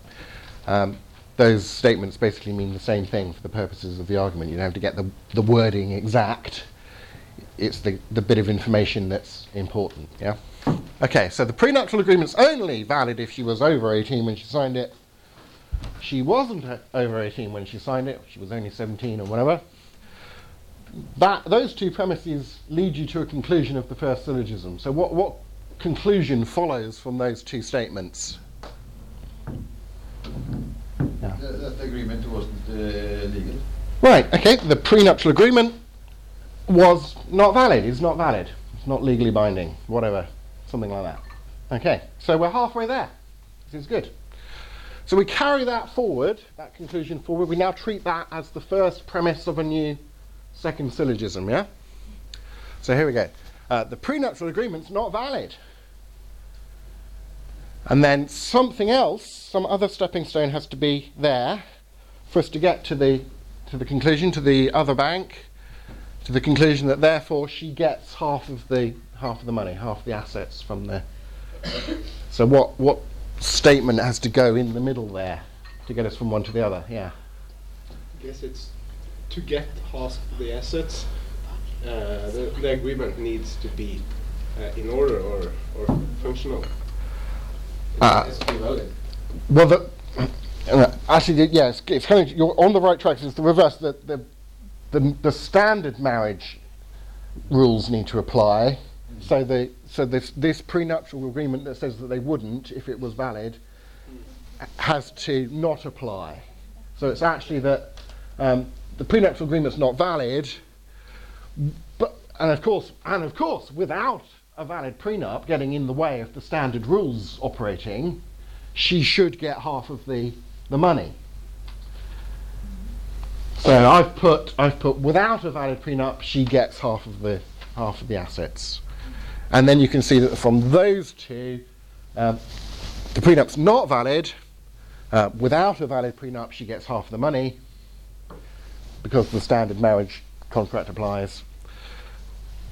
Speaker 2: Um, those statements basically mean the same thing for the purposes of the argument. You don't have to get the, the wording exact. It's the, the bit of information that's important, yeah? Okay, so the prenuptial agreement's only valid if she was over 18 when she signed it. She wasn't over 18 when she signed it. She was only 17 or whatever that those two premises lead you to a conclusion of the first syllogism. So what, what conclusion follows from those two statements?
Speaker 3: That that agreement wasn't uh, legal.
Speaker 2: Right, okay, the prenuptial agreement was not valid, it's not valid. It's not legally binding, whatever, something like that. Okay, so we're halfway there. This is good. So we carry that forward, that conclusion forward. We now treat that as the first premise of a new second syllogism, yeah? So here we go. Uh, the prenuptial agreement's not valid. And then something else, some other stepping stone has to be there for us to get to the to the conclusion, to the other bank, to the conclusion that therefore she gets half of the half of the money, half the assets from the. So what what statement has to go in the middle there to get us from one to the other? Yeah.
Speaker 5: I guess it's to get half the assets. Uh, the, the agreement needs to be uh, in order or, or functional.
Speaker 2: Uh. Well, the, uh, actually, yeah, it's, it's kind of you're on the right track. It's the reverse. The, the the the standard marriage rules need to apply. So the so this this prenuptial agreement that says that they wouldn't if it was valid has to not apply. So it's actually that um, the prenuptial agreement's not valid, but and of course and of course without a valid prenup getting in the way of the standard rules operating, she should get half of the the money. So I've put I've put without a valid prenup she gets half of the half of the assets, and then you can see that from those two, um, the prenup's not valid. Uh, without a valid prenup, she gets half of the money because the standard marriage contract applies.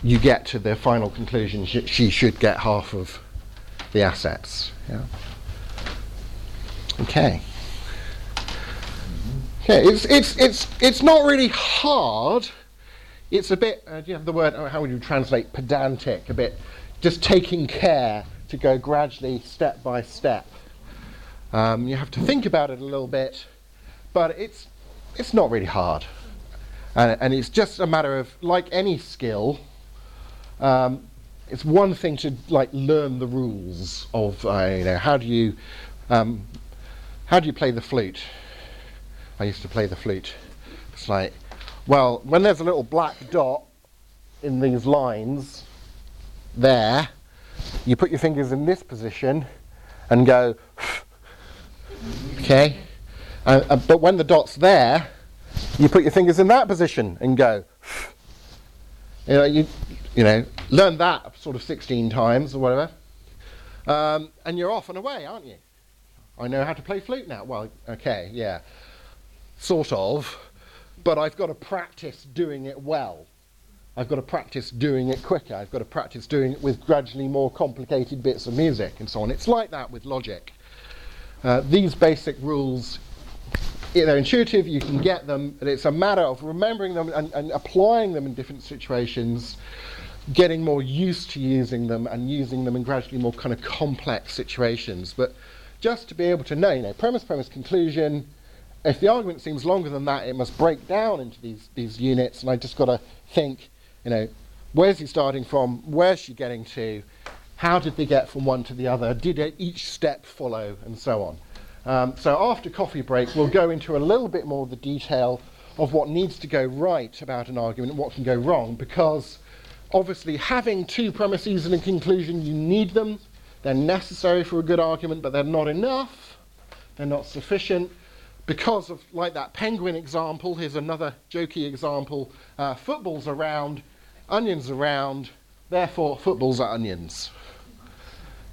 Speaker 2: You get to the final conclusion: sh- she should get half of the assets. Yeah. Okay. Okay, it's it's it's it's not really hard. It's a bit. Uh, do you have the word? How would you translate pedantic? A bit, just taking care to go gradually, step by step. Um, you have to think about it a little bit, but it's it's not really hard, and, and it's just a matter of like any skill. Um, it's one thing to like learn the rules of uh, you know how do you um, how do you play the flute? I used to play the flute. It's like, well, when there's a little black dot in these lines there, you put your fingers in this position and go, okay. Uh, uh, but when the dot's there, you put your fingers in that position and go. You know, you, you know, learn that sort of 16 times or whatever, um, and you're off and away, aren't you? I know how to play flute now. Well, okay, yeah, sort of, but I've got to practice doing it well. I've got to practice doing it quicker. I've got to practice doing it with gradually more complicated bits of music and so on. It's like that with logic. Uh, these basic rules, they're intuitive, you can get them, but it's a matter of remembering them and, and applying them in different situations getting more used to using them and using them in gradually more kind of complex situations. But just to be able to know, you know, premise, premise, conclusion. If the argument seems longer than that, it must break down into these, these units, and I just got to think, you know, where's he starting from? Where's she getting to? How did they get from one to the other? Did each step follow, and so on? Um, so after coffee break, we'll go into a little bit more of the detail of what needs to go right about an argument and what can go wrong, because obviously having two premises and a conclusion, you need them. They're necessary for a good argument, but they're not enough. They're not sufficient because of, like that penguin example, here's another jokey example. Uh, footballs around, onions are round, therefore footballs are onions.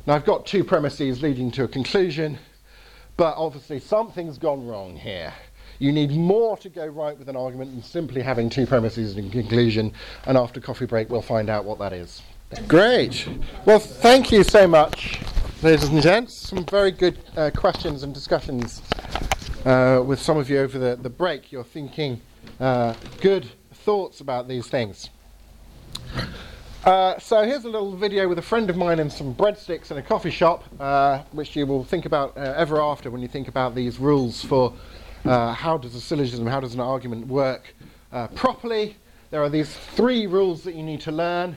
Speaker 2: Now I've got two premises leading to a conclusion, but obviously something's gone wrong here. You need more to go right with an argument than simply having two premises and a conclusion, and after coffee break we'll find out what that is. Great. Well, thank you so much, ladies and gents. Some very good uh, questions and discussions uh, with some of you over the, the break. You're thinking uh, good thoughts about these things. Uh, so here's a little video with a friend of mine and some breadsticks in a coffee shop, uh, which you will think about uh, ever after when you think about these rules for uh, how does a syllogism, how does an argument work uh, properly. There are these three rules that you need to learn.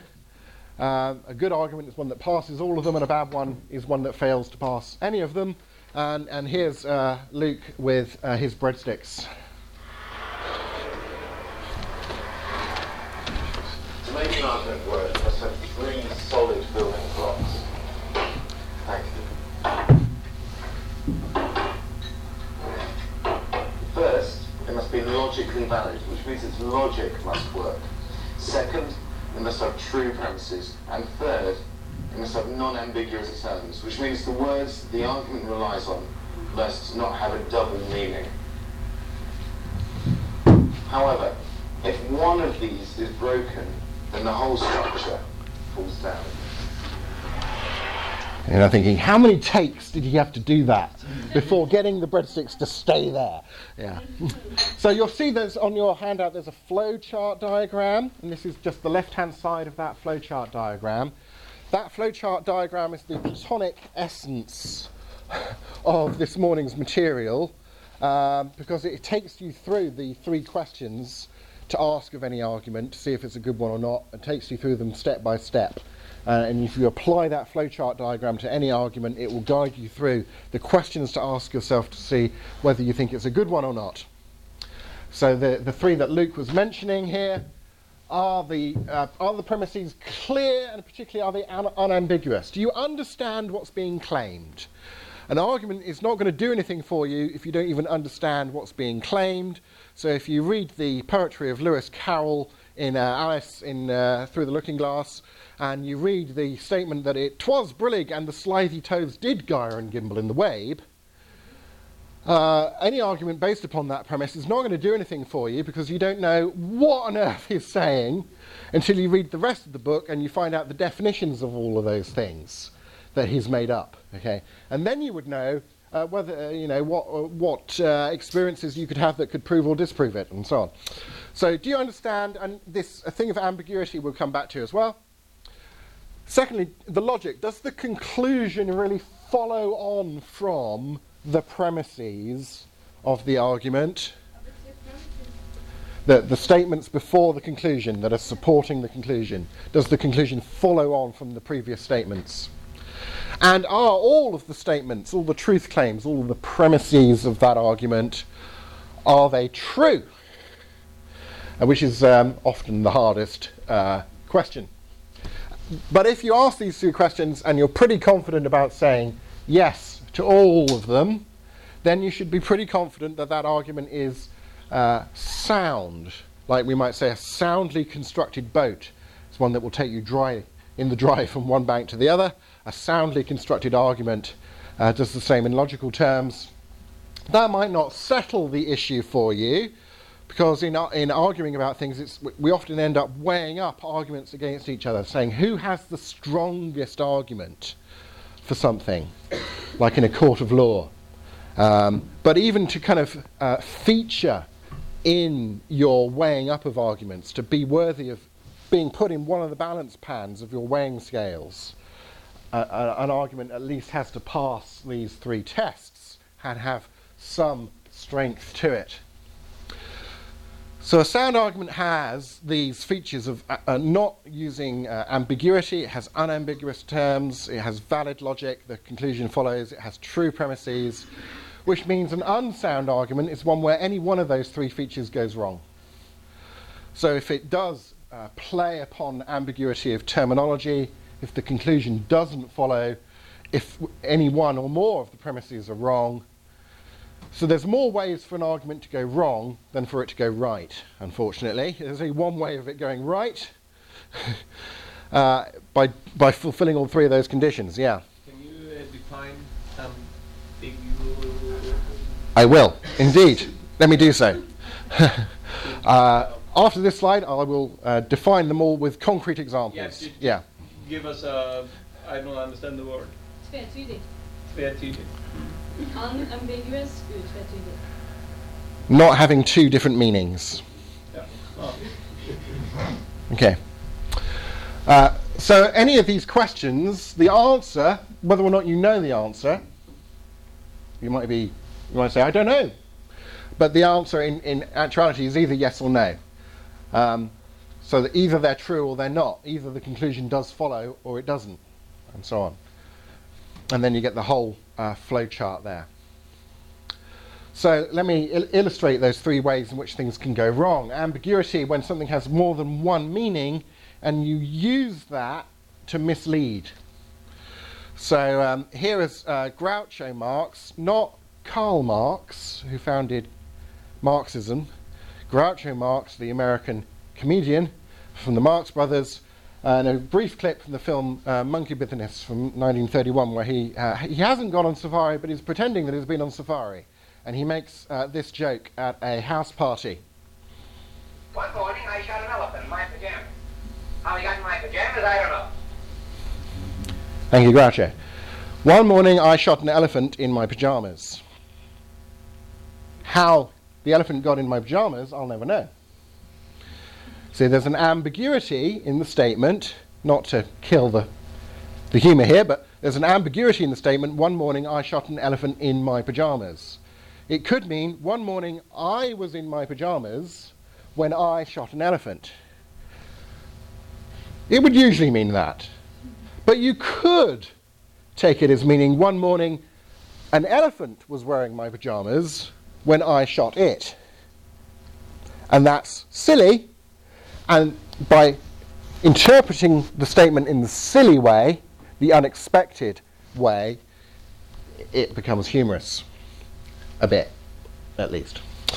Speaker 2: A good argument is one that passes all of them, and a bad one is one that fails to pass any of them. And, and here's Luke with his breadsticks.
Speaker 8: An argument you must have three solid building blocks. Thank you. First, it must be logically valid, which means its logic must work. Second, it must have true premises. And third, it must have non-ambiguous terms, which means the words the argument relies on must not have a double meaning. However, if one of these is broken, then the whole structure falls down.
Speaker 2: And I'm thinking, how many takes did he have to do that before getting the breadsticks to stay there? Yeah. so you'll see there's on your handout there's a flow chart diagram, and this is just the left-hand side of that flow chart diagram. That flow chart diagram is the platonic essence of this morning's material um, because it takes you through the three questions to ask of any argument to see if it's a good one or not, and takes you through them step by step. Uh, and if you apply that flowchart diagram to any argument, it will guide you through the questions to ask yourself to see whether you think it's a good one or not. So the, the three that Luke was mentioning here are the, uh, are the premises clear and particularly are they un- unambiguous? Do you understand what's being claimed? An argument is not going to do anything for you if you don't even understand what's being claimed. So if you read the poetry of Lewis Carroll in uh, Alice in uh, Through the Looking Glass, and you read the statement that it twas brillig and the slithy toves did gyre and gimble in the wabe, uh, any argument based upon that premise is not going to do anything for you because you don't know what on earth he's saying until you read the rest of the book and you find out the definitions of all of those things that he's made up. Okay, and then you would know uh, whether uh, you know what uh, what uh, experiences you could have that could prove or disprove it, and so on. So, do you understand? And this thing of ambiguity we'll come back to as well. Secondly, the logic. Does the conclusion really follow on from the premises of the argument? The, the statements before the conclusion that are supporting the conclusion. Does the conclusion follow on from the previous statements? And are all of the statements, all the truth claims, all of the premises of that argument, are they true? Uh, which is um, often the hardest uh, question. But if you ask these two questions and you're pretty confident about saying yes to all of them, then you should be pretty confident that that argument is uh, sound. Like we might say, a soundly constructed boat. It's one that will take you dry in the dry from one bank to the other. A soundly constructed argument uh, does the same in logical terms. That might not settle the issue for you, because in, in arguing about things, we often end up weighing up arguments against each other, saying who has the strongest argument for something, like in a court of law. Um, but even to kind of uh, feature in your weighing up of arguments, to be worthy of being put in one of the balance pans of your weighing scales, an argument at least has to pass these three tests and have some strength to it. So a sound argument has these features of uh, uh, not using uh, ambiguity, it has unambiguous terms, it has valid logic, the conclusion follows, it has true premises, which means an unsound argument is one where any one of those three features goes wrong. So if it does uh, play upon ambiguity of terminology, if the conclusion doesn't follow, if any one or more of the premises are wrong, so there's more ways for an argument to go wrong than for it to go right, unfortunately. There's only one way of it going right uh, by, by fulfilling all three of those conditions, yeah.
Speaker 7: Can you uh, define ambiguous?
Speaker 2: I will, indeed. Let me do so. uh, after this slide, I will uh, define them all with concrete examples. Yeah.
Speaker 7: Give us a, I don't understand the word.
Speaker 4: Tvetydig.
Speaker 7: Tvetydig.
Speaker 4: Unambiguous, utvetydig.
Speaker 2: Not having two different meanings.
Speaker 7: Yeah. Oh.
Speaker 2: Okay. Uh, so, any of these questions, the answer, whether or not you know the answer, you might be, you might say, I don't know. But the answer in, in actuality is either yes or no. Um, so that either they're true or they're not. Either the conclusion does follow or it doesn't, and so on. And then you get the whole uh, flow chart there. So let me il- illustrate those three ways in which things can go wrong. Ambiguity, when something has more than one meaning, and you use that to mislead. So um, here is uh, Groucho Marx, not Karl Marx, who founded Marxism. Groucho Marx, the American comedian from the Marx Brothers, and a brief clip from the film uh, Monkey Business from 1931, where he uh, he hasn't gone on safari, but he's pretending that he's been on safari, and he makes uh, this joke at a house party.
Speaker 10: One morning I shot an elephant in my pajamas. How he got in my pajamas, I don't know.
Speaker 2: Thank you, Groucho. One morning I shot an elephant in my pajamas. How the elephant got in my pajamas, I'll never know. See, there's an ambiguity in the statement, not to kill the, the humour here, but there's an ambiguity in the statement one morning I shot an elephant in my pajamas. It could mean one morning I was in my pajamas when I shot an elephant. It would usually mean that. But you could take it as meaning one morning an elephant was wearing my pajamas when I shot it. And that's silly. And by interpreting the statement in the silly way, the unexpected way, it becomes humorous. A bit, at least.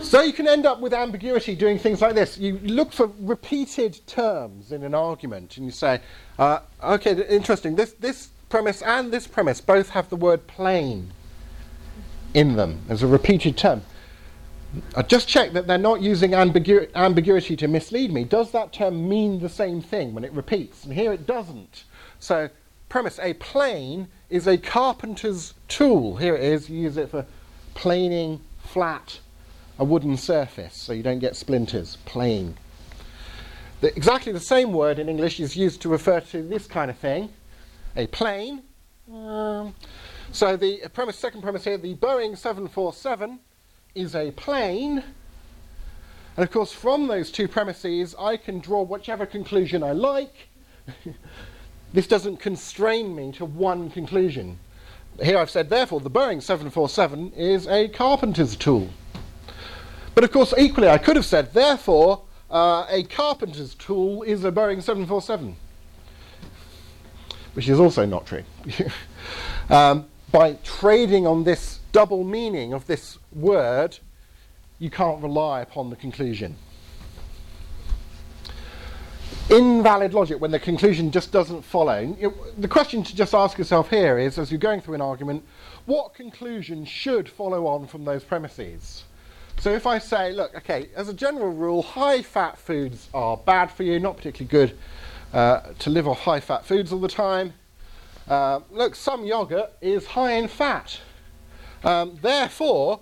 Speaker 2: so you can end up with ambiguity doing things like this. You look for repeated terms in an argument and you say, uh, okay, th- interesting, this, this premise and this premise both have the word plane in them as a repeated term. I just check that they're not using ambigu- ambiguity to mislead me. Does that term mean the same thing when it repeats? And here it doesn't. So, premise a plane is a carpenter's tool. Here it is, you use it for planing flat a wooden surface so you don't get splinters. Plane. The, exactly the same word in English is used to refer to this kind of thing a plane. Um, so, the premise, second premise here the Boeing 747 is a plane. And of course, from those two premises, I can draw whichever conclusion I like. this doesn't constrain me to one conclusion. Here I've said, therefore, the Boeing 747 is a carpenter's tool. But of course, equally, I could have said, therefore, uh, a carpenter's tool is a Boeing 747, which is also not true. um, by trading on this double meaning of this word, you can't rely upon the conclusion. Invalid logic when the conclusion just doesn't follow. It, the question to just ask yourself here is, as you're going through an argument, what conclusion should follow on from those premises? So if I say, look, okay, as a general rule, high fat foods are bad for you, not particularly good uh, to live off high fat foods all the time. Uh, look, some yogurt is high in fat. Um, therefore,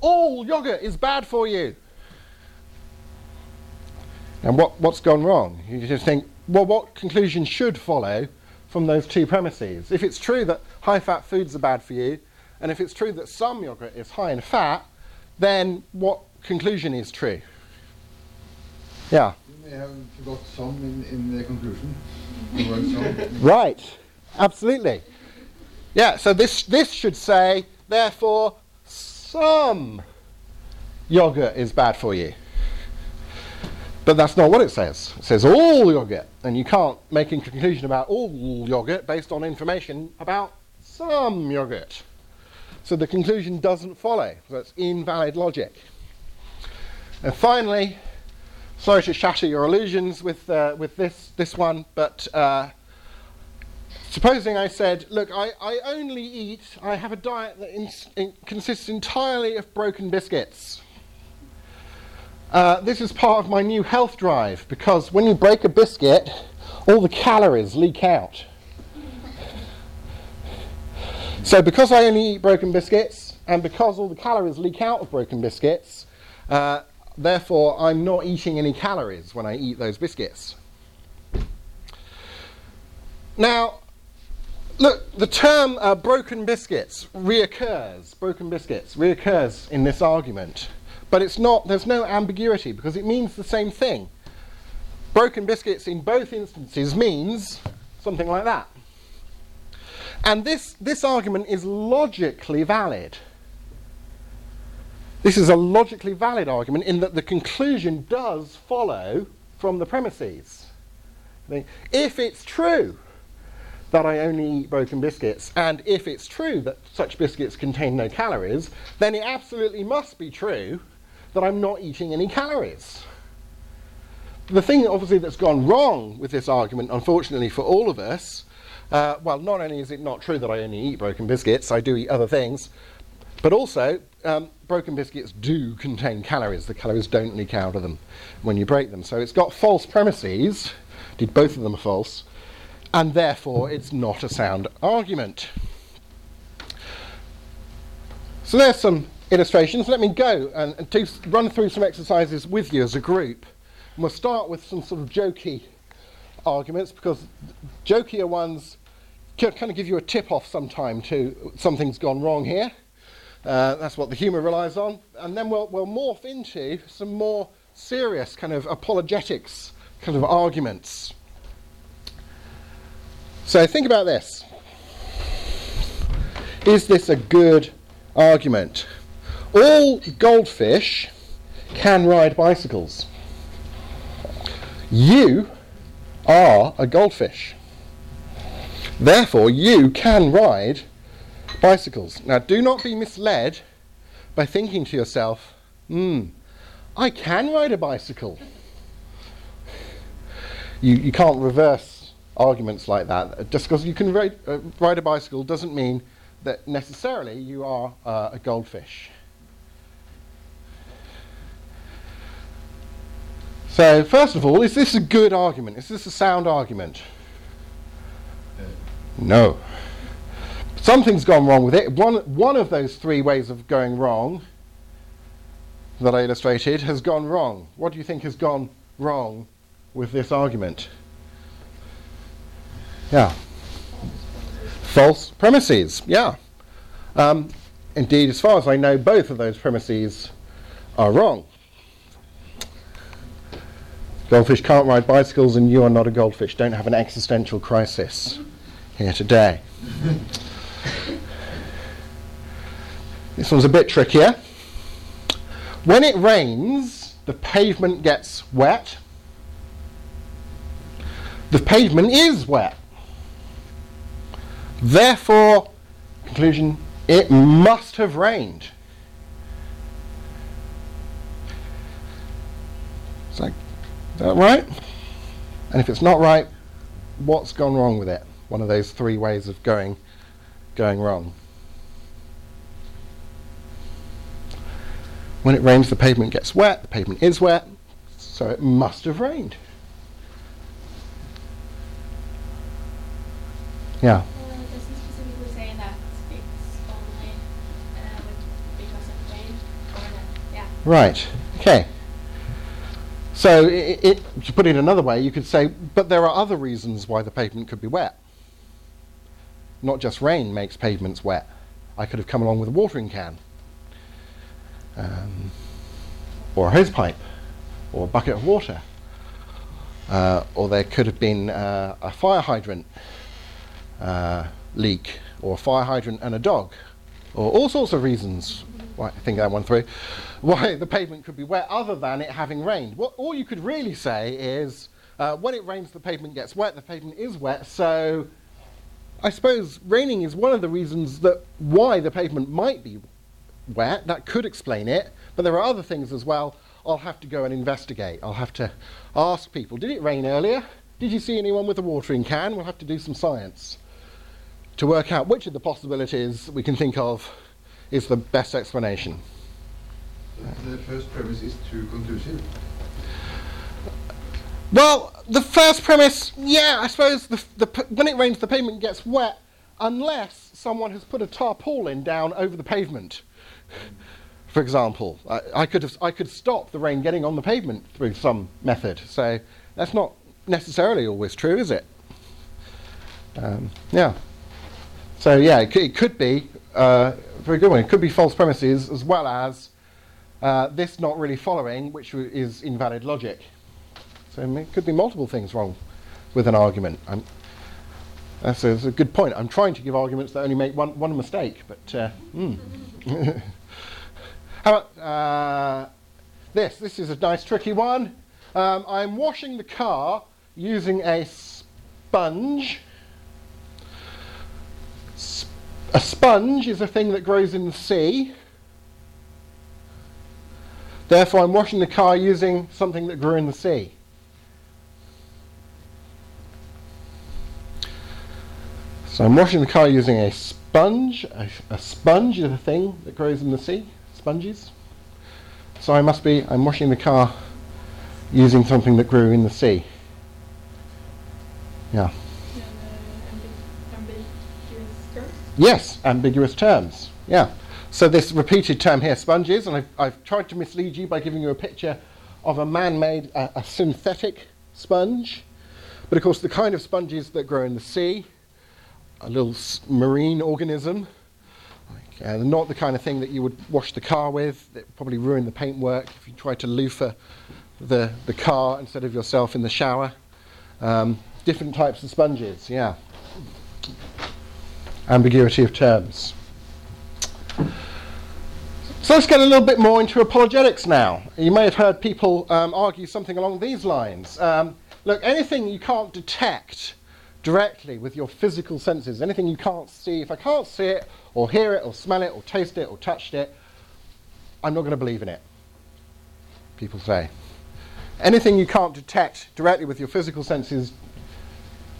Speaker 2: all yogurt is bad for you. And what, what's gone wrong? You just think, well, what conclusion should follow from those two premises? If it's true that high fat foods are bad for you, and if it's true that some yogurt is high in fat, then what conclusion is true? Yeah.
Speaker 3: You may have forgot some in, in the conclusion. The word some.
Speaker 2: Right. Absolutely. Yeah, so this, this should say, therefore, some yogurt is bad for you. But that's not what it says. It says all yogurt, and you can't make a conclusion about all yogurt based on information about some yogurt. So the conclusion doesn't follow. It's invalid logic. And finally, sorry to shatter your illusions with, uh, with this, this one, but uh, supposing I said, look, I, I only eat, I have a diet that ins- in- consists entirely of broken biscuits. Uh, this is part of my new health drive because when you break a biscuit, all the calories leak out. So, because I only eat broken biscuits, and because all the calories leak out of broken biscuits, uh, therefore I'm not eating any calories when I eat those biscuits. Now, look, the term uh, broken biscuits reoccurs, broken biscuits reoccurs in this argument, but it's not, there's no ambiguity because it means the same thing. Broken biscuits in both instances means something like that. And this, this argument is logically valid. This is a logically valid argument in that the conclusion does follow from the premises. If it's true that I only eat broken biscuits, and if it's true that such biscuits contain no calories, then it absolutely must be true that I'm not eating any calories. The thing, obviously, that's gone wrong with this argument, unfortunately for all of us, uh, well, not only is it not true that I only eat broken biscuits, I do eat other things, but also um, broken biscuits do contain calories. The calories don't leak out of them when you break them. So it's got false premises. Did both of them are false, and therefore it's not a sound argument. So there's some illustrations. Let me go and, and run through some exercises with you as a group. And we'll start with some sort of jokey arguments because jokier ones kind of give you a tip off sometime to something's gone wrong here. Uh, that's what the humour relies on. And then we'll, we'll morph into some more serious kind of apologetics kind of arguments. So think about this. Is this a good argument? All goldfish can ride bicycles. You are a goldfish. Therefore, you can ride bicycles. Now, do not be misled by thinking to yourself, hmm, I can ride a bicycle. You, you can't reverse arguments like that. Just because you can ride, uh, ride a bicycle doesn't mean that necessarily you are uh, a goldfish. So, first of all, is this a good argument? Is this a sound argument? No. Something's gone wrong with it. One, one of those three ways of going wrong that I illustrated has gone wrong. What do you think has gone wrong with this argument? Yeah. False premises. Yeah. Um, indeed, as far as I know, both of those premises are wrong. Goldfish can't ride bicycles, and you are not a goldfish. Don't have an existential crisis here today. this one's a bit trickier. When it rains, the pavement gets wet. The pavement is wet. Therefore, conclusion, it must have rained. It's like, Is that right? And if it's not right, what's gone wrong with it? One of those three ways of going, going wrong. When it rains, the pavement gets wet. The pavement is wet, so it must have rained. Yeah. Right. Okay. So, i it, to put it another way, you could say, but there are other reasons why the pavement could be wet. Not just rain makes pavements wet. I could have come along with a watering can, um, or a hose pipe, or a bucket of water, uh, or there could have been uh, a fire hydrant uh, leak, or a fire hydrant and a dog, or all sorts of reasons. Why, I think that one through. Why the pavement could be wet, other than it having rained. What all you could really say is, uh, when it rains, the pavement gets wet. The pavement is wet, so I suppose raining is one of the reasons that why the pavement might be wet. That could explain it, but there are other things as well. I'll have to go and investigate. I'll have to ask people. Did it rain earlier? Did you see anyone with a watering can? We'll have to do some science to work out which of the possibilities we can think of is the best explanation.
Speaker 3: The first premise is too conclusive.
Speaker 2: Well, the first premise, yeah, I suppose the, the, when it rains, the pavement gets wet unless someone has put a tarpaulin down over the pavement. For example, I, I, could have, I could stop the rain getting on the pavement through some method. So that's not necessarily always true, is it? Um, yeah. So yeah, it, c- it could be uh, very good one. It could be false premises as well as uh, this not really following, which is invalid logic. So it could be multiple things wrong with an argument. I'm, that's, a, that's a good point. I'm trying to give arguments that only make one, one mistake, but uh, hmm. how about uh, this? This is a nice tricky one. Um, I'm washing the car using a sponge. S- a sponge is a thing that grows in the sea. Therefore, I'm washing the car using something that grew in the sea. So I'm washing the car using a sponge. A, a sponge is a thing that grows in the sea, sponges. So I must be, I'm washing the car using something that grew in the sea. Yeah. Yes, ambiguous terms. Yeah. So this repeated term here, sponges, and I've, I've tried to mislead you by giving you a picture of a man-made, uh, a synthetic sponge. But of course, the kind of sponges that grow in the sea, a little s- marine organism, like, uh, not the kind of thing that you would wash the car with. That probably ruin the paintwork if you try to loofah the, the car instead of yourself in the shower. Um, different types of sponges, yeah. Ambiguity of terms. So let's get a little bit more into apologetics now. You may have heard people um, argue something along these lines. Um, look, anything you can't detect directly with your physical senses, anything you can't see, if I can't see it, or hear it, or smell it, or taste it, or touch it, I'm not going to believe in it. People say. Anything you can't detect directly with your physical senses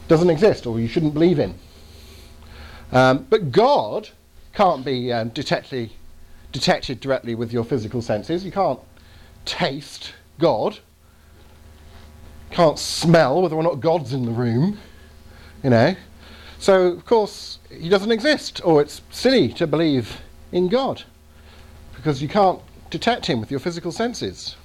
Speaker 2: doesn't exist, or you shouldn't believe in. Um, but God can't be um, detectly, detected directly with your physical senses. You can't taste God. Can't smell whether or not God's in the room. You know. So of course he doesn't exist, or it's silly to believe in God because you can't detect him with your physical senses.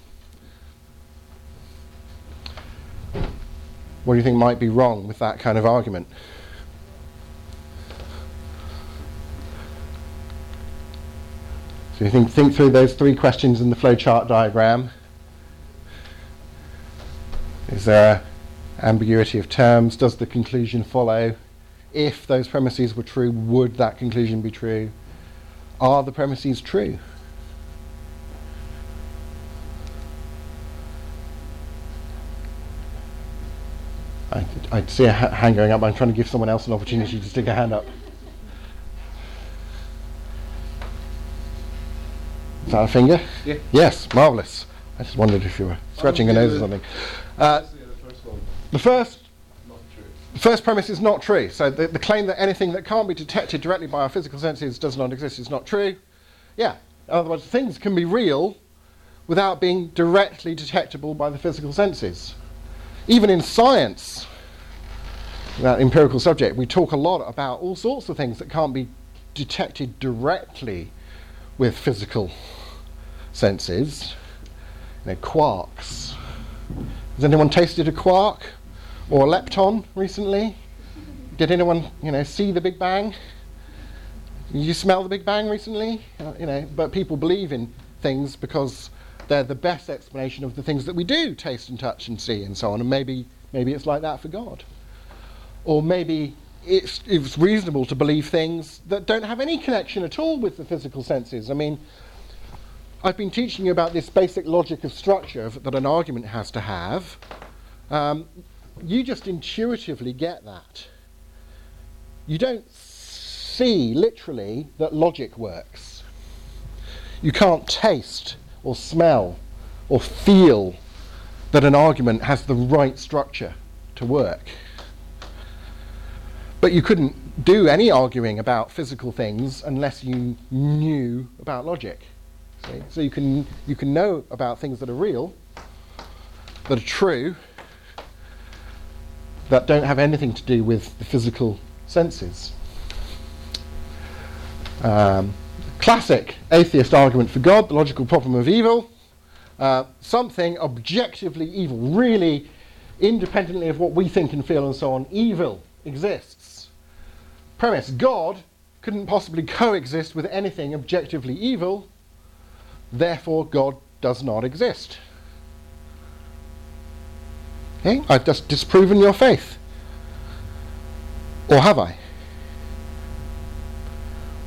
Speaker 2: What do you think might be wrong with that kind of argument? So you think, think through those three questions in the flowchart diagram. Is there ambiguity of terms? Does the conclusion follow? If those premises were true, would that conclusion be true? Are the premises true? I, I see a ha- hand going up. I'm trying to give someone else an opportunity to stick a hand up. Is that a finger?
Speaker 5: Yeah.
Speaker 2: Yes, marvellous. I just wondered if you were scratching your nose or something. Uh, the first, the first premise is not true. So the, the claim that anything that can't be detected directly by our physical senses does not exist is not true. Yeah. In other words, things can be real without being directly detectable by the physical senses. Even in science, that empirical subject, we talk a lot about all sorts of things that can't be detected directly with physical senses. You know, quarks, Has anyone tasted a quark or a lepton recently? Did anyone, you know, see the Big Bang? You smell the Big Bang recently? Uh, you know, but people believe in things because they're the best explanation of the things that we do taste and touch and see and so on. And maybe maybe it's like that for God, or maybe it's it's reasonable to believe things that don't have any connection at all with the physical senses. I mean. I've been teaching you about this basic logic of structure that an argument has to have. Um, you just intuitively get that. You don't see literally that logic works. You can't taste or smell or feel that an argument has the right structure to work. But you couldn't do any arguing about physical things unless you knew about logic. See? So you can, you can know about things that are real, that are true, that don't have anything to do with the physical senses. Um, classic atheist argument for God, the logical problem of evil. Uh, something objectively evil, really independently of what we think and feel and so on, evil exists. Premise God couldn't possibly coexist with anything objectively evil Therefore, God does not exist. Okay? I've just disproven your faith. Or have I?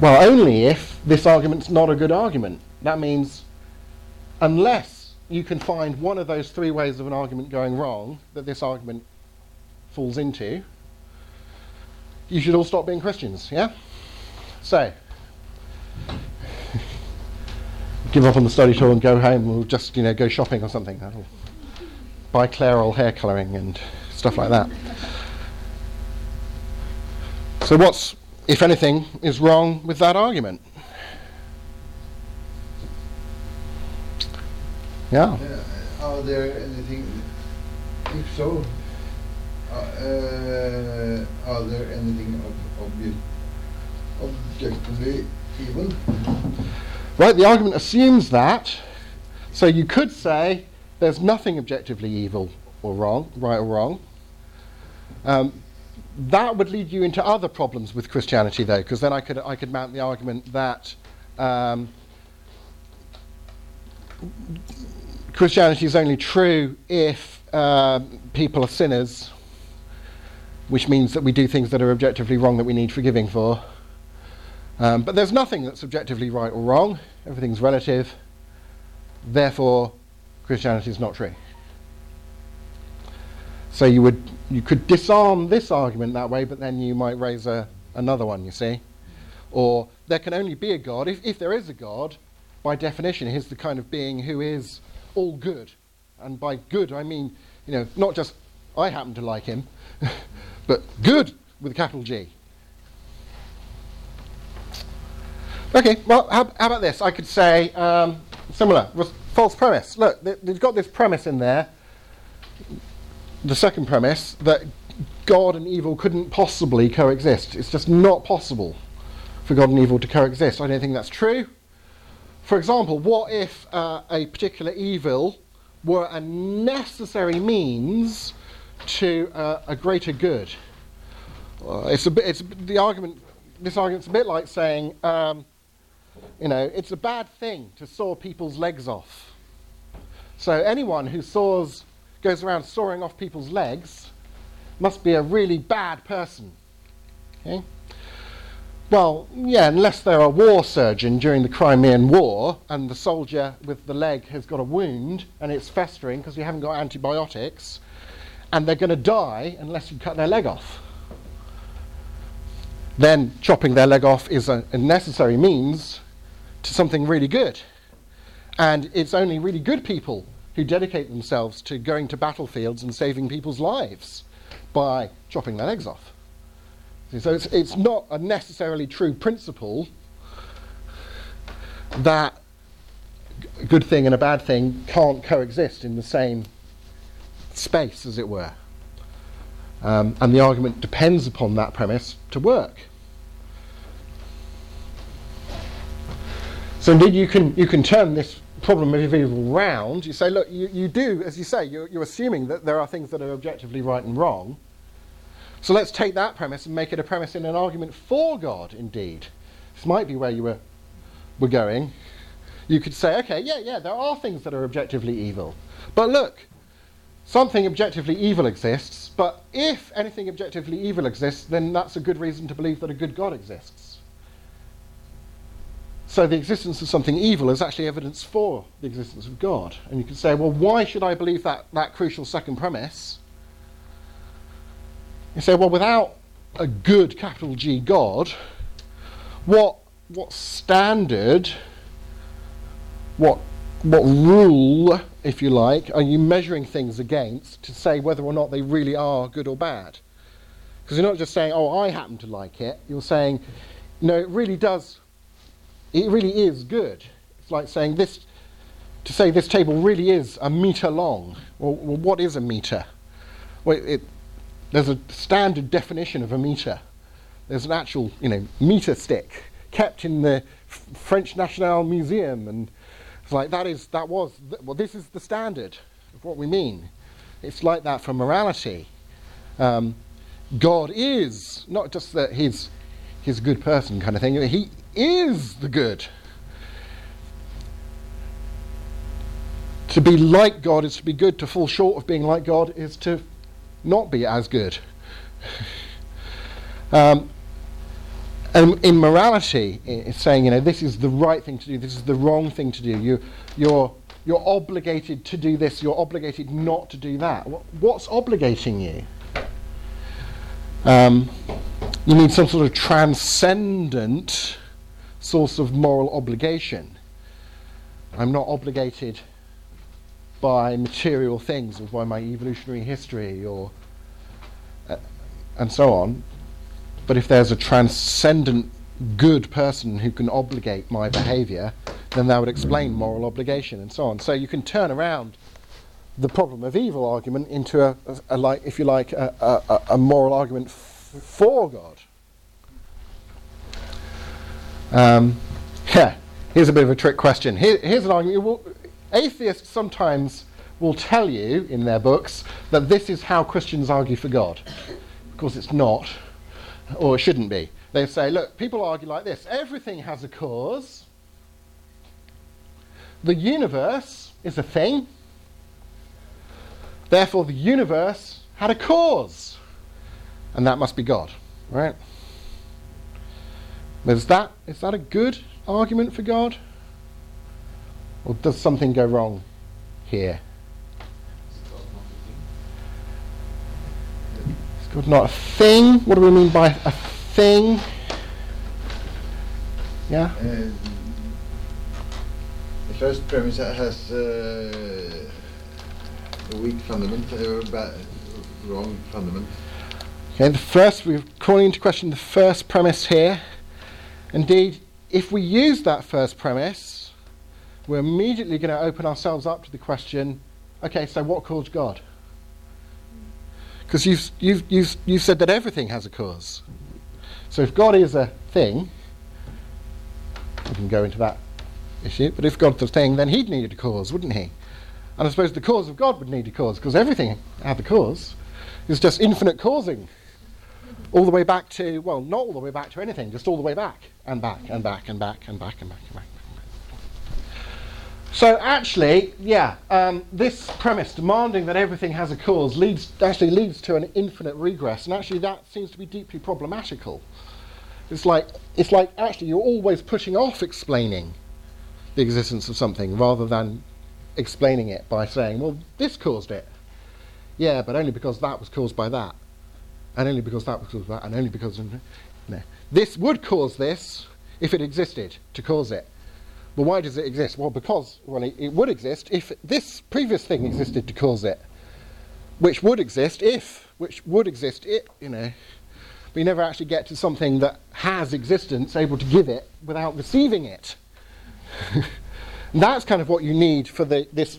Speaker 2: Well, only if this argument's not a good argument. That means, unless you can find one of those three ways of an argument going wrong that this argument falls into, you should all stop being Christians, yeah? So, give up on the study tour and go home or just you know go shopping or something. That'll buy Clairol hair colouring and stuff like that. So what's, if anything, is wrong with that argument? Yeah.
Speaker 3: Uh, are there anything? If so, uh, uh, are there anything ob- obje- objectively evil?
Speaker 2: Right, the argument assumes that. So you could say there's nothing objectively evil or wrong, right or wrong. Um, that would lead you into other problems with Christianity, though, because then I could, I could mount the argument that um, Christianity is only true if uh, people are sinners, which means that we do things that are objectively wrong that we need forgiving for. Um, but there's nothing that's objectively right or wrong. Everything's relative. Therefore, Christianity is not true. So you would you could disarm this argument that way, but then you might raise a, another one. You see, or there can only be a God if, if there is a God. By definition, he's the kind of being who is all good, and by good I mean you know not just I happen to like him, but good with a capital G. Okay, well, how, how, about this? I could say um, similar, false premise. Look, they, they've got this premise in there, the second premise, that God and evil couldn't possibly coexist. It's just not possible for God and evil to coexist. I don't think that's true. For example, what if uh, a particular evil were a necessary means to uh, a greater good? Uh, it's a bit, it's the argument. This argument's a bit like saying um, you know, it's a bad thing to saw people's legs off. So anyone who saws, goes around sawing off people's legs must be a really bad person. Okay? Well, yeah, unless they're a war surgeon during the Crimean War and the soldier with the leg has got a wound and it's festering because you haven't got antibiotics and they're going to die unless you cut their leg off. Then chopping their leg off is a, a necessary means to something really good. And it's only really good people who dedicate themselves to going to battlefields and saving people's lives by chopping their legs off. So it's, it's not a necessarily true principle that a good thing and a bad thing can't coexist in the same space, as it were. Um, and the argument depends upon that premise to work. So indeed, you can you can turn this problem of evil round, you say, look, you, you do, as you say, you're, you're assuming that there are things that are objectively right and wrong. So let's take that premise and make it a premise in an argument for God, indeed. This might be where you were, were going. You could say, okay, yeah, yeah, there are things that are objectively evil. But look, something objectively evil exists, but if anything objectively evil exists, then that's a good reason to believe that a good God exists. So the existence of something evil is actually evidence for the existence of God. And you can say, well, why should I believe that, that crucial second premise? You say, well, without a good capital G God, what, what standard, what, what rule, if you like, are you measuring things against to say whether or not they really are good or bad? Because you're not just saying, oh, I happen to like it. You're saying, no, it really does, it really is good. It's like saying this, to say this table really is a meter long. Well, well what is a meter? Well, it, there's a standard definition of a meter. There's an actual, you know, meter stick kept in the F- French National Museum, and it's like that is that was th- well, this is the standard of what we mean. It's like that for morality. Um, God is not just that he's he's a good person kind of thing. He is the good. To be like God is to be good. To fall short of being like God is to not be as good. um, and in morality, it's saying, you know, this is the right thing to do, this is the wrong thing to do. You, you're, you're obligated to do this, you're obligated not to do that. What's obligating you? Um, you need some sort of transcendent source of moral obligation. I'm not obligated by material things or by my evolutionary history or uh, and so on. But if there's a transcendent good person who can obligate my behavior, then that would explain moral obligation and so on. So you can turn around the problem of evil argument into a, a, a like, if you like, a, a, moral argument f- for God. Um, yeah, here's a bit of a trick question. Here, here's an argument atheists sometimes will tell you in their books that this is how Christians argue for God. Of course, it's not, or it shouldn't be. They say, look, people argue like this everything has a cause, the universe is a thing, therefore, the universe had a cause, and that must be God, right? Is that, is that a good argument for God? Or does something go wrong here? Is God not a thing? What do we mean by a thing? Yeah?
Speaker 3: Uh, the first premise has uh, a weak fundament, a ba- wrong fundament.
Speaker 2: Okay, the first, we're calling into question the first premise here. Indeed, if we use that first premise, we're immediately going to open ourselves up to the question okay, so what caused God? Because you've, you've, you've, you've said that everything has a cause. So if God is a thing, we can go into that issue, but if God's a thing, then he'd need a cause, wouldn't he? And I suppose the cause of God would need a cause, because everything had a cause. It's just infinite causing. All the way back to, well, not all the way back to anything, just all the way back, and back, and back, and back, and back, and back, and back. So actually, yeah, um, this premise, demanding that everything has a cause, leads actually leads to an infinite regress, and actually that seems to be deeply problematical. It's like it's like actually you're always pushing off explaining the existence of something rather than explaining it by saying, well, this caused it. Yeah, but only because that was caused by that, and only because that was by that, and only because know, this would cause this if it existed to cause it. But why does it exist? Well, because well, it, it, would exist if this previous thing existed to cause it, which would exist if, which would exist it, you know. But you never actually get to something that has existence, able to give it without receiving it. that's kind of what you need for the, this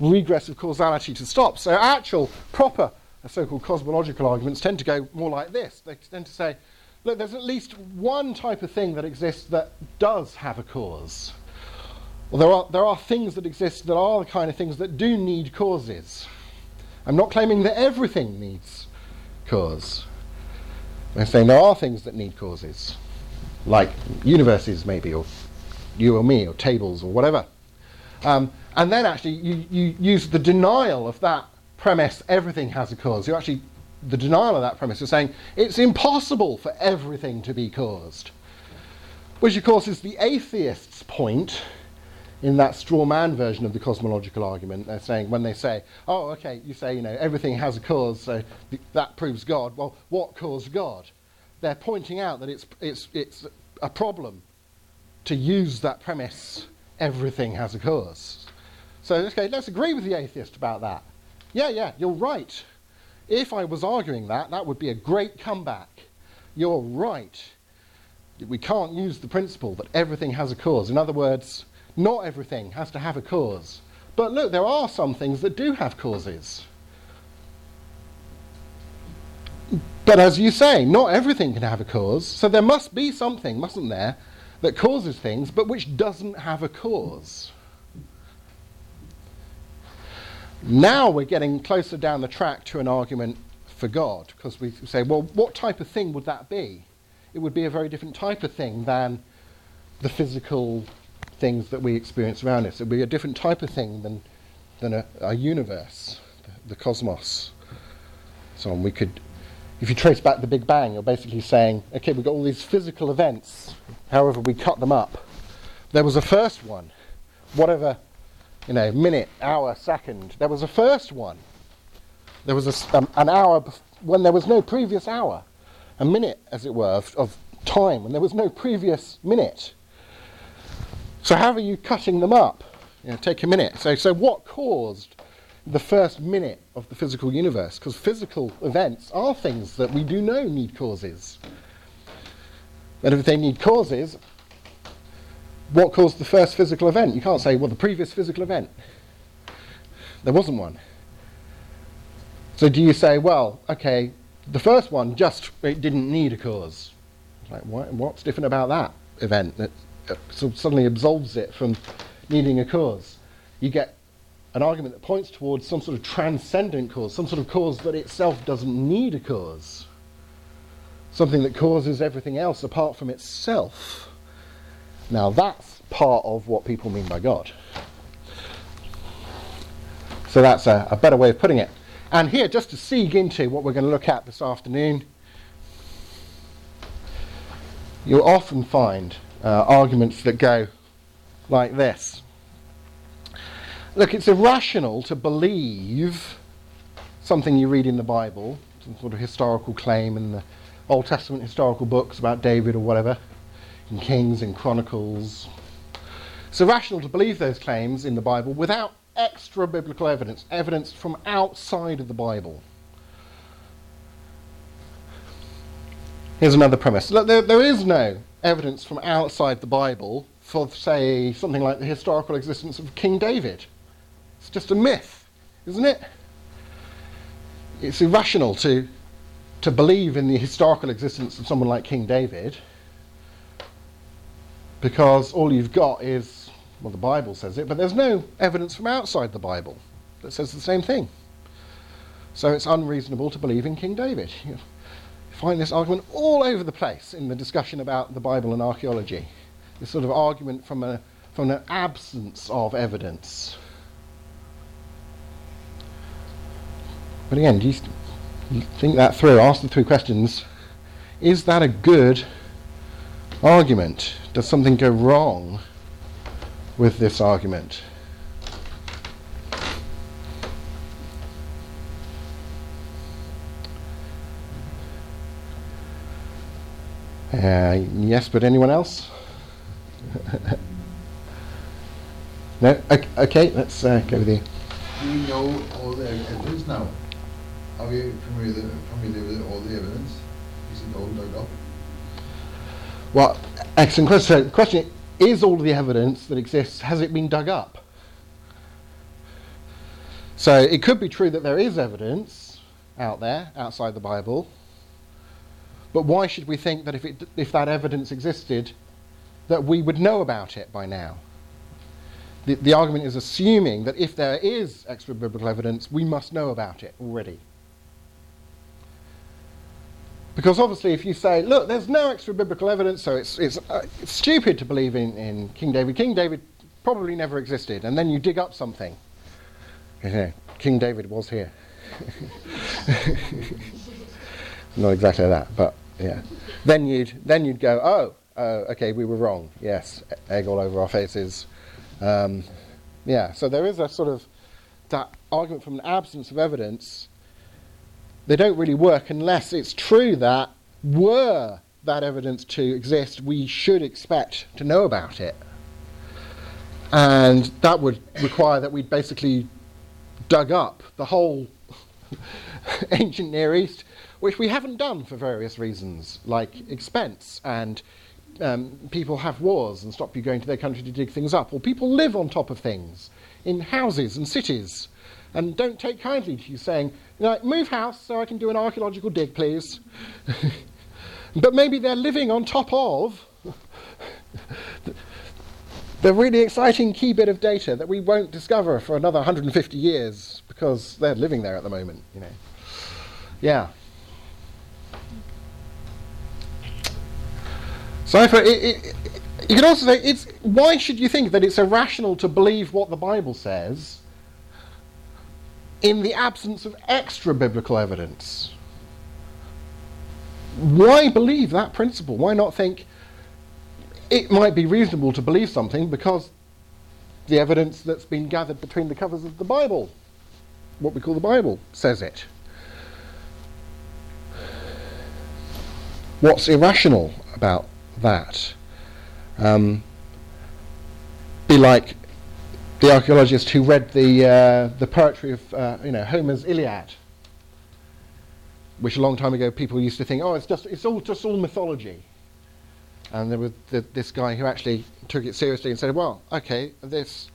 Speaker 2: regress of causality to stop. So actual, proper, so-called cosmological arguments tend to go more like this. They tend to say, look, there's at least one type of thing that exists that does have a cause Well, there are, there are things that exist that are the kind of things that do need causes. I'm not claiming that everything needs cause. I'm saying there are things that need causes, like universes, maybe, or you or me, or tables, or whatever. Um, and then actually, you, you use the denial of that premise, everything has a cause. you're actually, the denial of that premise is saying it's impossible for everything to be caused. Which, of course, is the atheist's point in that straw man version of the cosmological argument. They're saying, when they say, oh, okay, you say, you know, everything has a cause, so th- that proves God. Well, what caused God? They're pointing out that it's, it's, it's a problem to use that premise, everything has a cause. So, okay, let's agree with the atheist about that. Yeah, yeah, you're right. If I was arguing that, that would be a great comeback. You're right. We can't use the principle that everything has a cause. In other words, not everything has to have a cause. But look, there are some things that do have causes. But as you say, not everything can have a cause. So there must be something, mustn't there, that causes things, but which doesn't have a cause. Now we're getting closer down the track to an argument for God, because we say, well, what type of thing would that be? It would be a very different type of thing than the physical things that we experience around us. It would be a different type of thing than, than a, a universe, the, the cosmos. So on, we could, if you trace back the Big Bang, you're basically saying, okay, we've got all these physical events, however we cut them up. There was a first one, whatever, you know, minute, hour, second. There was a first one. There was a um, an hour bef- when there was no previous hour, a minute, as it were, of, of time when there was no previous minute. So how are you cutting them up? You know, take a minute. So, so what caused the first minute of the physical universe? Because physical events are things that we do know need causes. And if they need causes, what caused the first physical event? You can't say, well, the previous physical event. There wasn't one. So do you say, well, okay, the first one just it didn't need a cause? Like, what, what's different about that event that uh, sort suddenly absolves it from needing a cause? You get an argument that points towards some sort of transcendent cause, some sort of cause that itself doesn't need a cause, something that causes everything else apart from itself. Now that's part of what people mean by God. So that's a, a better way of putting it. And here, just to seek into what we're going to look at this afternoon, you'll often find uh, arguments that go like this. Look, it's irrational to believe something you read in the Bible, some sort of historical claim in the Old Testament historical books about David or whatever, in Kings and Chronicles. It's irrational to believe those claims in the Bible without extra biblical evidence, evidence from outside of the Bible. Here's another premise. Look, there, there is no evidence from outside the Bible for, say, something like the historical existence of King David. It's just a myth, isn't it? It's irrational to, to believe in the historical existence of someone like King David because all you've got is, well, the Bible says it, but there's no evidence from outside the Bible that says the same thing. So it's unreasonable to believe in King David. You find this argument all over the place in the discussion about the Bible and archaeology. This sort of argument from, a, from an absence of evidence. But again, do you, think that through? Ask the three questions. Is that a good argument? Does something go wrong with this argument? Uh, yes, but anyone else? no? Okay, okay let's uh, go with you.
Speaker 3: Do we know all the evidence now? Are we familiar, familiar with all the evidence? Is it all dug up?
Speaker 2: Well, excellent question. The question is all the evidence that exists, has it been dug up? So it could be true that there is evidence out there, outside the Bible, but why should we think that if, it, if that evidence existed, that we would know about it by now? the, the argument is assuming that if there is extra biblical evidence, we must know about it already. Because obviously, if you say, look, there's no extra biblical evidence, so it's, it's, uh, stupid to believe in, in King David. King David probably never existed. And then you dig up something. Know, King David was here. Not exactly that, but yeah. Then you'd, then you'd go, oh, uh, okay, we were wrong. Yes, egg all over our faces. Um, yeah, so there is a sort of that argument from an absence of evidence they don't really work unless it's true that were that evidence to exist, we should expect to know about it. And that would require that we'd basically dug up the whole ancient Near East, which we haven't done for various reasons, like expense and um, people have wars and stop you going to their country to dig things up, or people live on top of things in houses and cities and don't take kindly to you saying, you move house so I can do an archaeological dig, please. but maybe they're living on top of the really exciting key bit of data that we won't discover for another 150 years because they're living there at the moment, you know. Yeah. So it, it, you can also say it's why should you think that it's irrational to believe what the Bible says in the absence of extra biblical evidence. Why believe that principle? Why not think it might be reasonable to believe something because the evidence that's been gathered between the covers of the Bible, what we call the Bible, says it? What's irrational about that? Um, be like the archaeologist who read the, uh, the poetry of uh, you know, Homer's Iliad, which a long time ago people used to think, oh, it's, just, it's all, just all mythology. And there was this guy who actually took it seriously and said, well, okay, this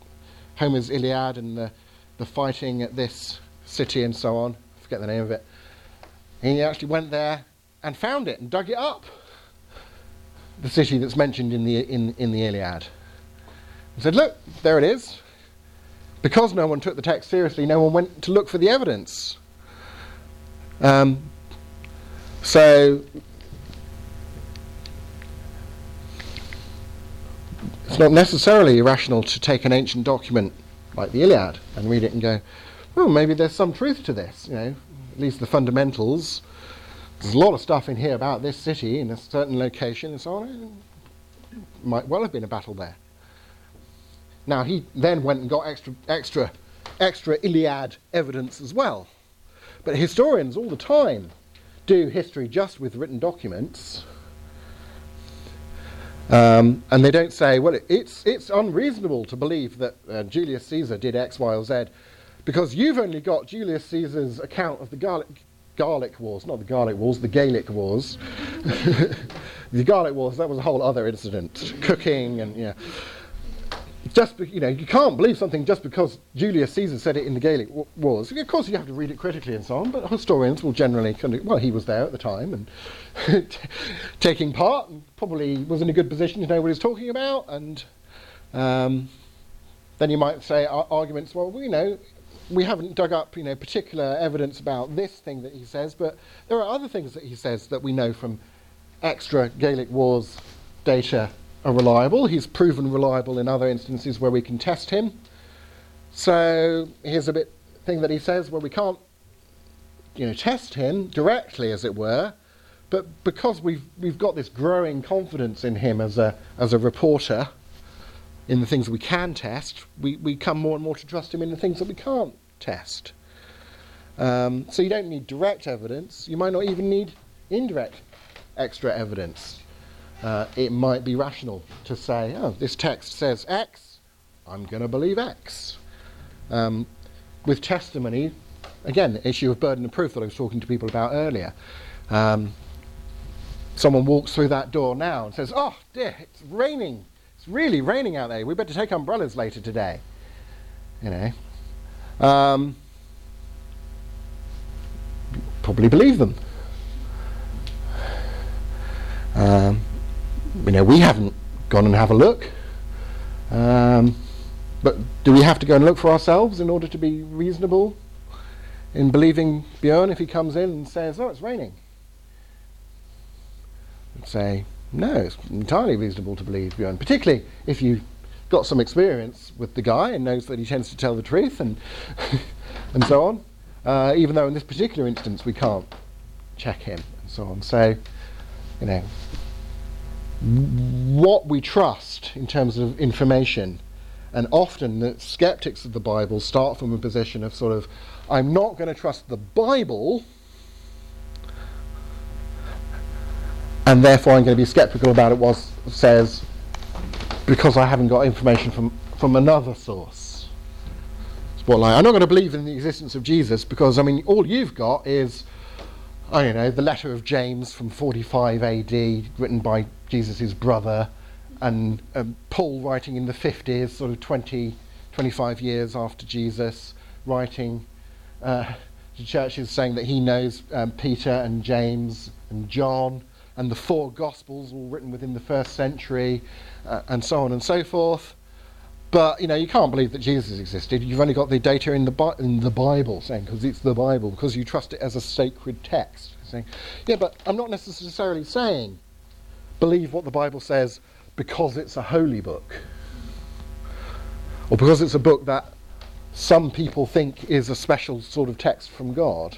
Speaker 2: Homer's Iliad and the, the fighting at this city and so on, forget the name of it. And he actually went there and found it and dug it up. The city that's mentioned in the, in, in the Iliad. And said, look, there it is because no one took the text seriously, no one went to look for the evidence. Um, so it's not necessarily irrational to take an ancient document like the Iliad and read it and go, well, maybe there's some truth to this. You know, at least the fundamentals. There's a lot of stuff in here about this city in a certain location and so on. It might well have been a battle there. Now, he then went and got extra, extra, extra Iliad evidence as well. But historians all the time do history just with written documents. Um, and they don't say, well, it's, it's unreasonable to believe that uh, Julius Caesar did X, Y, or Z because you've only got Julius Caesar's account of the Garlic, Gallic Wars, not the Garlic Wars, the Gaelic Wars. the Garlic Wars, that was a whole other incident. Cooking and, yeah just be, you know you can't believe something just because Julius Caesar said it in the Gaelic w- Wars. Of course, you have to read it critically and so on. But historians will generally kind of well, he was there at the time and t- taking part, and probably was in a good position to know what he's talking about. And um, then you might say ar- arguments. Well, you know, we haven't dug up you know particular evidence about this thing that he says, but there are other things that he says that we know from extra Gaelic Wars data are reliable. He's proven reliable in other instances where we can test him. So here's a bit thing that he says where we can't, you know, test him directly, as it were, but because we've we've got this growing confidence in him as a as a reporter, in the things we can test, we, we come more and more to trust him in the things that we can't test. Um, so you don't need direct evidence. You might not even need indirect extra evidence uh, it might be rational to say, oh, this text says X, I'm going to believe X. Um, with testimony, again, the issue of burden of proof that I was talking to people about earlier. Um, someone walks through that door now and says, oh dear, it's raining. It's really raining out there. We better take umbrellas later today. You know. Um, probably believe them. Um, you know, we haven't gone and have a look. Um, but do we have to go and look for ourselves in order to be reasonable in believing Björn if he comes in and says, "Oh, it's raining"? And say, "No, it's entirely reasonable to believe Björn, particularly if you got some experience with the guy and knows that he tends to tell the truth and and so on. Uh, even though in this particular instance we can't check him and so on. So, you know, what we trust in terms of information, and often the skeptics of the Bible start from a position of sort of, I'm not going to trust the Bible. And therefore, I'm going to be skeptical about it. What says because I haven't got information from, from another source. Spotlight. I'm not going to believe in the existence of Jesus because, I mean, all you've got is, I don't know, the letter of James from 45 AD, written by Jesus' brother, and um, Paul writing in the 50s, sort of 20, 25 years after Jesus, writing uh, to churches saying that he knows um, Peter and James and John and the four Gospels, all written within the first century, uh, and so on and so forth. But you know, you can't believe that Jesus existed. You've only got the data in the Bi- in the Bible, saying because it's the Bible, because you trust it as a sacred text. Saying, yeah, but I'm not necessarily saying believe what the Bible says because it's a holy book, or because it's a book that some people think is a special sort of text from God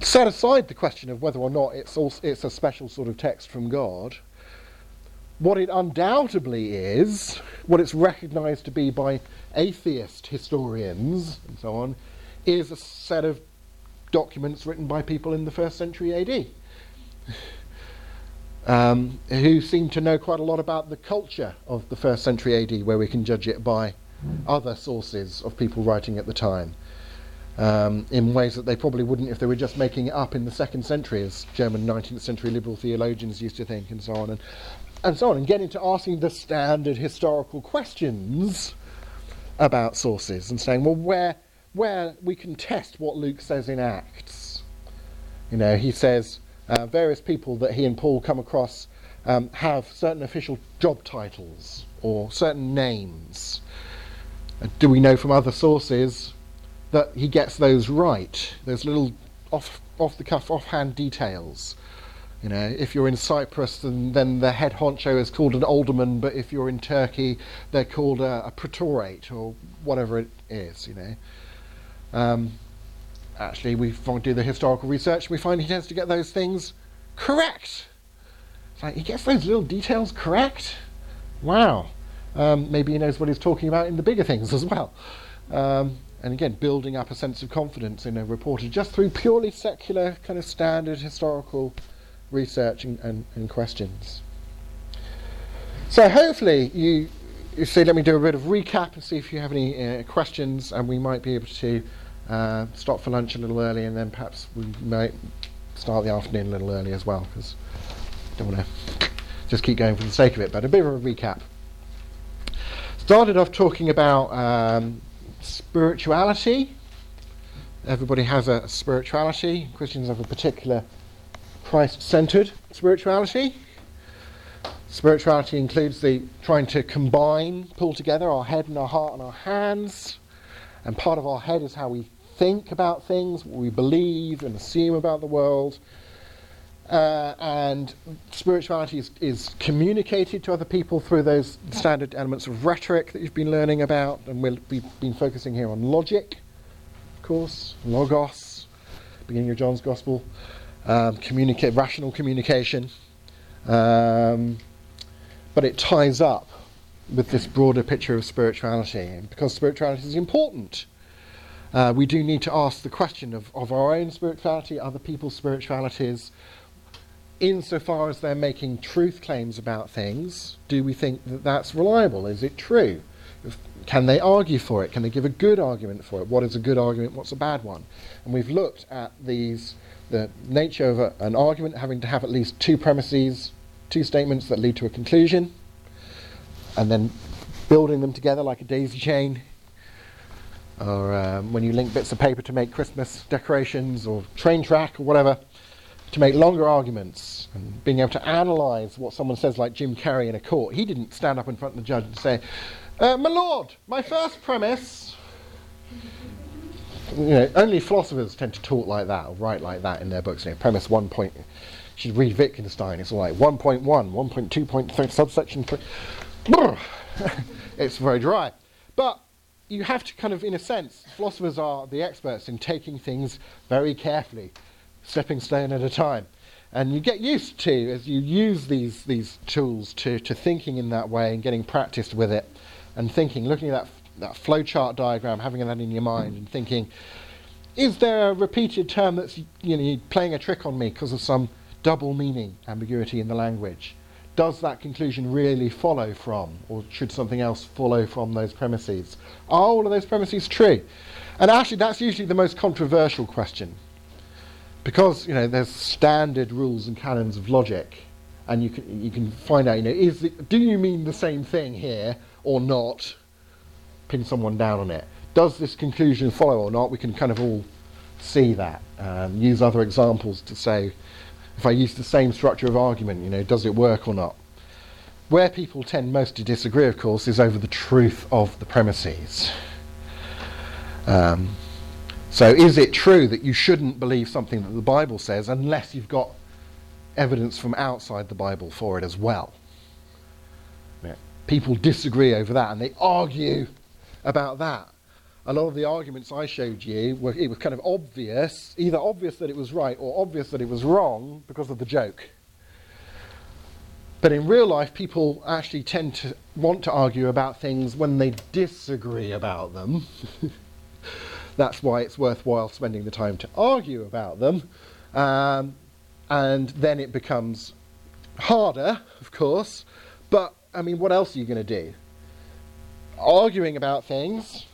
Speaker 2: set aside the question of whether or not it's, also, it's a special sort of text from God, what it undoubtedly is, what it's recognized to be by atheist historians and so on, is a set of documents written by people in the first century AD. Um, who seem to know quite a lot about the culture of the first century AD, where we can judge it by other sources of people writing at the time um, in ways that they probably wouldn't if they were just making it up in the second century, as German 19th century liberal theologians used to think, and so on, and, and so on, and get into asking the standard historical questions about sources and saying, well, where, where we can test what Luke says in Acts. You know, he says uh, various people that he and Paul come across um, have certain official job titles or certain names. Uh, do we know from other sources that he gets those right. Those little off off the cuff, offhand details. You know, if you're in Cyprus, then, then the head honcho is called an alderman, but if you're in Turkey, they're called a, a praetorate or whatever it is. You know. Um, actually, we do the historical research, we find he tends to get those things correct. It's like he gets those little details correct. Wow. Um, maybe he knows what he's talking about in the bigger things as well. Um, and again, building up a sense of confidence in a reporter just through purely secular, kind of standard historical research and, and, and questions. So hopefully you, you see, let me do a bit of recap and see if you have any uh, questions, and we might be able to uh, stop for lunch a little early, and then perhaps we might start the afternoon a little early as well, because don't want to just keep going for the sake of it. But a bit of a recap. Started off talking about um, spirituality. Everybody has a spirituality. Christians have a particular Christ centered spirituality. Spirituality includes the trying to combine, pull together our head and our heart and our hands. And part of our head is how we think about things, what we believe and assume about the world. Uh, and spirituality is, is, communicated to other people through those standard elements of rhetoric that you've been learning about. And we'll, we've been focusing here on logic, of course, logos, beginning of John's Gospel, um, communicate, rational communication. Um, but it ties up with this broader picture of spirituality. Because spirituality is important, uh, we do need to ask the question of, of our own spirituality, other people's spiritualities, insofar as they're making truth claims about things, do we think that that's reliable? Is it true? If, can they argue for it? Can they give a good argument for it? What is a good argument? What's a bad one? And we've looked at these, the nature of a, an argument having to have at least two premises, two statements that lead to a conclusion, and then building them together like a daisy chain. Or um, when you link bits of paper to make Christmas decorations or train track or whatever to make longer arguments and being able to analyze what someone says, like Jim Carrey in a court. He didn't stand up in front of the judge and say, Uh, my lord, my first premise. You know, only philosophers tend to talk like that or write like that in their books. You know, premise one point. You should read Wittgenstein. It's all like 1.1, 1.2.3, subsection 3. It's very dry. But you have to kind of, in a sense, philosophers are the experts in taking things very carefully, stepping stone at a time. And you get used to, as you use these, these tools, to, to thinking in that way and getting practiced with it and thinking, looking at that, that flowchart diagram, having that in your mind and thinking, is there a repeated term that's you know, playing a trick on me because of some double meaning ambiguity in the language? Does that conclusion really follow from, or should something else follow from those premises? Are all of those premises true? And actually, that's usually the most controversial question because you know there's standard rules and canons of logic, and you can you can find out you know is do you mean the same thing here or not? Pin someone down on it. Does this conclusion follow or not? We can kind of all see that. Um, use other examples to say if I use the same structure of argument, you know, does it work or not? Where people tend most to disagree, of course, is over the truth of the premises. Um, so, is it true that you shouldn't believe something that the Bible says unless you've got evidence from outside the Bible for it as well? Yeah. People disagree over that and they argue about that. A lot of the arguments I showed you were it was kind of obvious, either obvious that it was right or obvious that it was wrong because of the joke. But in real life, people actually tend to want to argue about things when they disagree about them. That's why it's worthwhile spending the time to argue about them. Um, and then it becomes harder, of course. But, I mean, what else are you going to do? Arguing about things,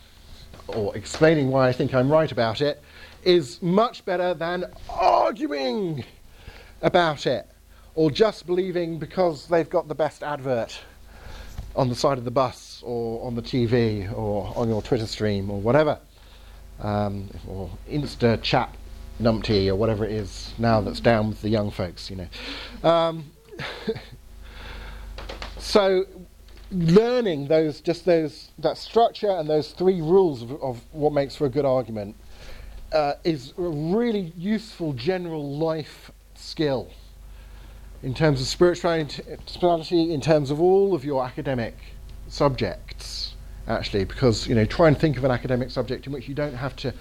Speaker 2: or explaining why I think I'm right about it, is much better than arguing about it, or just believing because they've got the best advert on the side of the bus, or on the TV, or on your Twitter stream, or whatever um, or Insta chat numpty or whatever it is now that's down with the young folks, you know. Um, so learning those just those that structure and those three rules of, of what makes for a good argument uh, is a really useful general life skill in terms of spirituality, in terms of all of your academic subjects actually, because you know, try and think of an academic subject in which you don't have to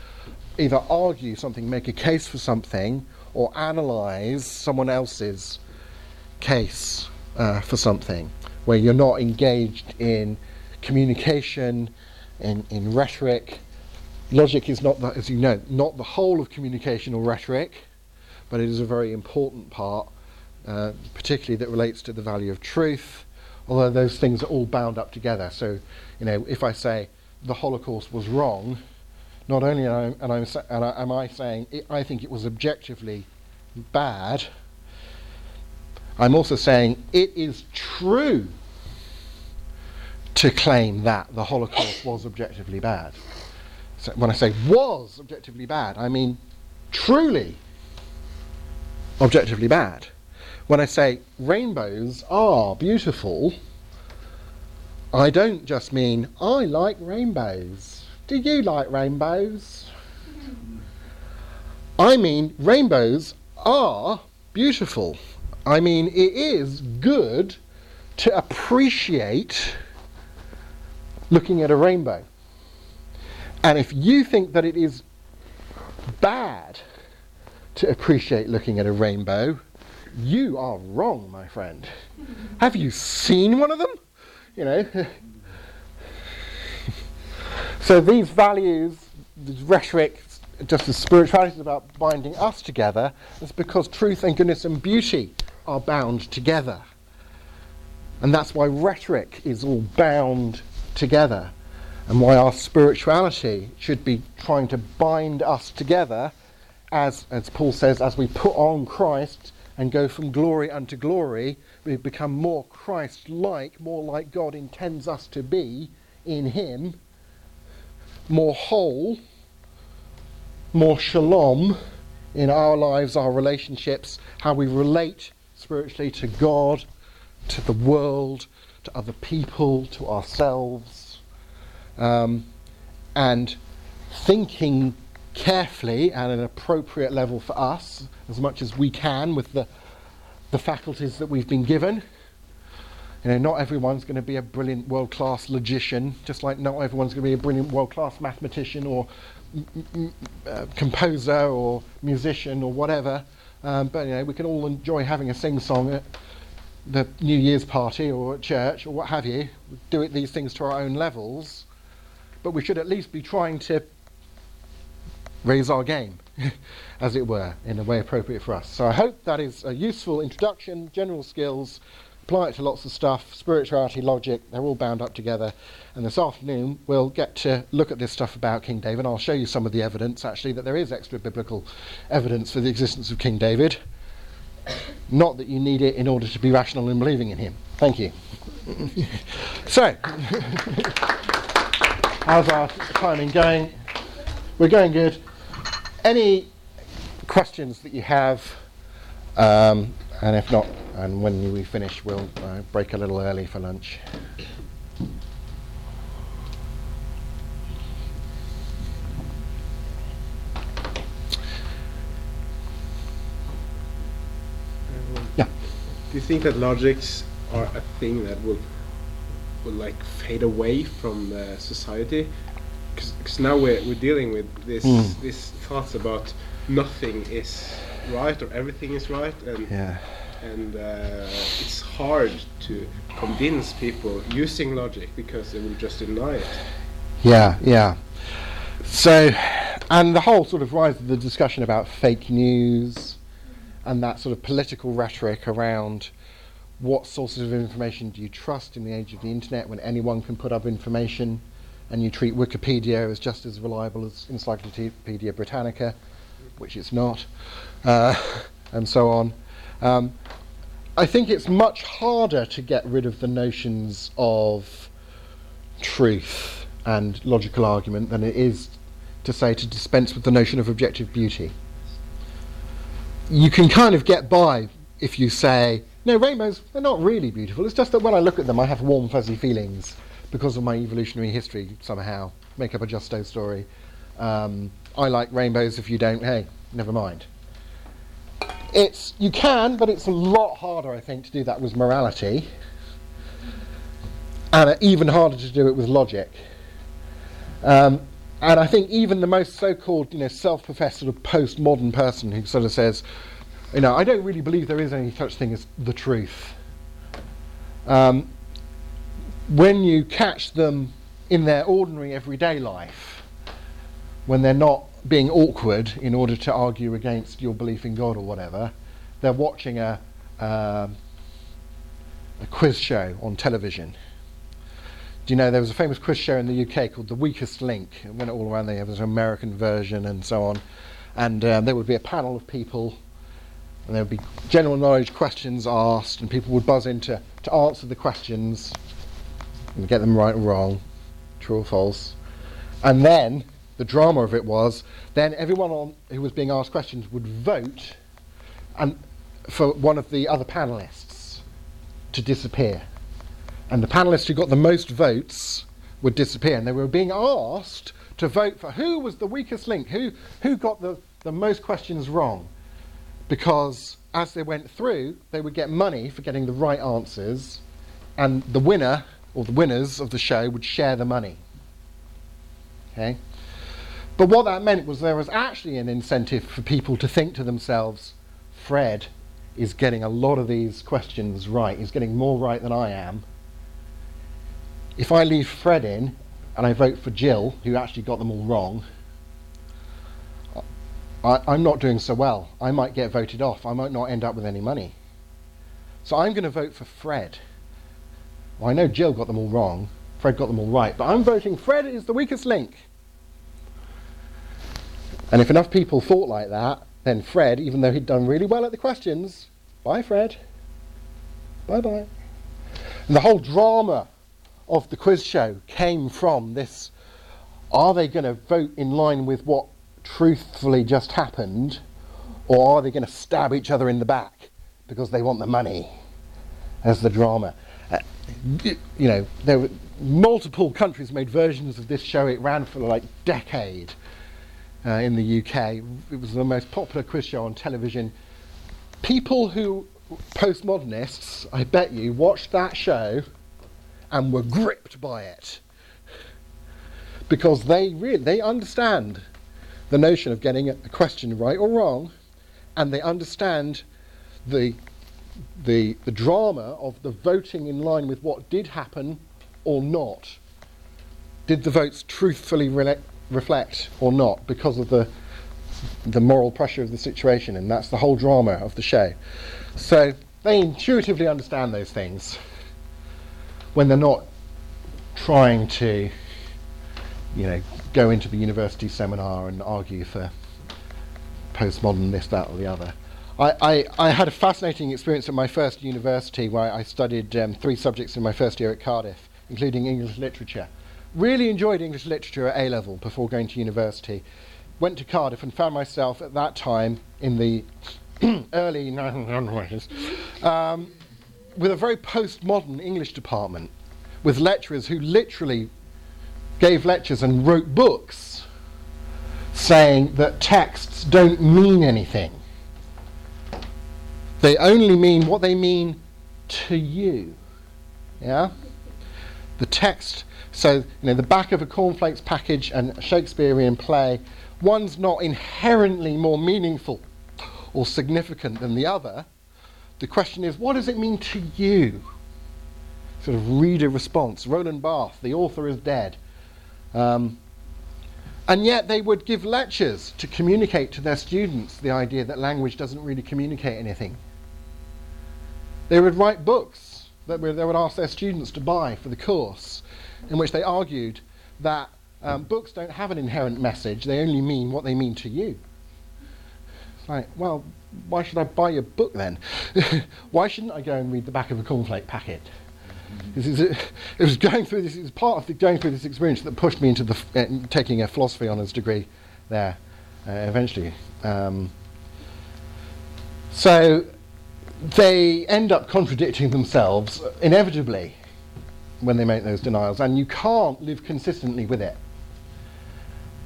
Speaker 2: either argue something, make a case for something, or analyze someone else's case uh, for something, where you're not engaged in communication, in, in rhetoric. Logic is not, as you know, not the whole of communication or rhetoric, but it is a very important part, uh, particularly that relates to the value of truth although those things are all bound up together. So, you know, if I say the Holocaust was wrong, not only am I, and I, am I saying it, I think it was objectively bad, I'm also saying it is true to claim that the Holocaust was objectively bad. So when I say was objectively bad, I mean truly objectively bad when I say rainbows are beautiful, I don't just mean I like rainbows. Do you like rainbows? I mean rainbows are beautiful. I mean it is good to appreciate looking at a rainbow. And if you think that it is bad to appreciate looking at a rainbow, you are wrong, my friend. Have you seen one of them? You know. so these values, this rhetoric, just as spirituality is about binding us together, it's because truth and goodness and beauty are bound together. And that's why rhetoric is all bound together. And why our spirituality should be trying to bind us together as, as Paul says, as we put on Christ and go from glory unto glory, we become more Christ like, more like God intends us to be in Him, more whole, more shalom in our lives, our relationships, how we relate spiritually to God, to the world, to other people, to ourselves. um, and thinking carefully at an appropriate level for us, as much as we can with the, the faculties that we've been given. You know, not everyone's going to be a brilliant world class logician, just like not everyone's going to be a brilliant world class mathematician or m- m- uh, composer or musician or whatever. Um, but you know, we can all enjoy having a sing song the New Year's party or at church or what have you. Do it these things to our own levels, but we should at least be trying to raise our game, as it were, in a way appropriate for us. So I hope that is a useful introduction, general skills apply it to lots of stuff spirituality, logic, they're all bound up together. And this afternoon, we'll get to look at this stuff about King David. I'll show you some of the evidence, actually, that there is extra biblical evidence for the existence of King David. Not that you need it in order to be rational in believing in him. Thank you. so, how's our timing going? We're going good. Any questions that you have? Um, and if not, and when we finish, we'll uh, break a little early for lunch. Yeah.
Speaker 5: Do you think that logics are a thing that will will like fade away from uh, society? Because now we're, we're dealing with this
Speaker 2: Mm.
Speaker 5: this thoughts about nothing is right or everything is right, and
Speaker 2: Yeah.
Speaker 5: and uh, it's hard to convince people using logic because they will just deny it.
Speaker 2: Yeah, yeah. So, and the whole sort of rise of the discussion about fake news and that sort of political rhetoric around what sources of information do you trust in the age of the internet when anyone can put up information and you treat Wikipedia as just as reliable as Encyclopedia Britannica, which it's not, uh, and so on. Um, I think it's much harder to get rid of the notions of truth and logical argument than it is to say to dispense with the notion of objective beauty. You can kind of get by if you say, no, rainbows, they're not really beautiful. It's just that when I look at them, I have warm, fuzzy feelings because of my evolutionary history somehow. Make up a just-so story. Um, I like rainbows. If you don't, hey, never mind. It's you can, but it's a lot harder, I think, to do that with morality, and even harder to do it with logic. Um, and I think even the most so-called, you know, self-professed sort of postmodern person who sort of says, you know, I don't really believe there is any such thing as the truth. Um, when you catch them in their ordinary everyday life, when they're not being awkward in order to argue against your belief in God or whatever, they're watching a, um a quiz show on television. Do you know there was a famous quiz show in the UK called The Weakest Link? It went all around there. There was an American version and so on. And um, there would be a panel of people, and there would be general knowledge questions asked, and people would buzz in to, to answer the questions and get them right or wrong, true or false. And then the drama of it was then everyone on, who was being asked questions would vote and for one of the other panelists to disappear. And the panelists who got the most votes would disappear. And they were being asked to vote for who was the weakest link, who, who got the, the most questions wrong. Because as they went through, they would get money for getting the right answers, and the winner or the winners of the show would share the money. Okay? But what that meant was there was actually an incentive for people to think to themselves, Fred is getting a lot of these questions right. He's getting more right than I am. If I leave Fred in and I vote for Jill, who actually got them all wrong, I, I'm not doing so well. I might get voted off. I might not end up with any money. So I'm going to vote for Fred. Well, I know Jill got them all wrong. Fred got them all right. But I'm voting Fred is the weakest link. And if enough people thought like that, then Fred, even though he'd done really well at the questions, bye, Fred. Bye bye. And the whole drama of the quiz show came from this are they going to vote in line with what truthfully just happened, or are they going to stab each other in the back because they want the money? As the drama. Uh, you know, there, were- multiple countries made versions of this show. It ran for like decade uh, in the UK. It was the most popular quiz show on television. People who postmodernists, I bet you, watched that show and were gripped by it because they really they understand the notion of getting a question right or wrong, and they understand the the the drama of the voting in line with what did happen or not. Did the votes truthfully rele- reflect or not because of the the moral pressure of the situation, and that's the whole drama of the show. So they intuitively understand those things when they're not trying to, you know, go into the university seminar and argue for postmodern this, that, or the other. I, I, I had a fascinating experience at my first university where I studied um, three subjects in my first year at Cardiff, including English literature. Really enjoyed English literature at A level before going to university. Went to Cardiff and found myself at that time in the early 1900s um, with a very postmodern English department, with lecturers who literally gave lectures and wrote books saying that texts don't mean anything. They only mean what they mean to you. Yeah? The text, so, you know, the back of a cornflakes package and a Shakespearean play, one's not inherently more meaningful or significant than the other. The question is, what does it mean to you? Sort of reader response. Roland Barthes, the author is dead. Um, and yet they would give lectures to communicate to their students the idea that language doesn't really communicate anything. They would write books that they would ask their students to buy for the course, in which they argued that um, books don't have an inherent message, they only mean what they mean to you. It's like, well, why should I buy your book then? why shouldn't I go and read the back of a cornflake packet? This is a, it was going through this. It was part of the, going through this experience that pushed me into the uh, taking a philosophy honours degree there uh, eventually. Um, so they end up contradicting themselves inevitably when they make those denials, and you can't live consistently with it.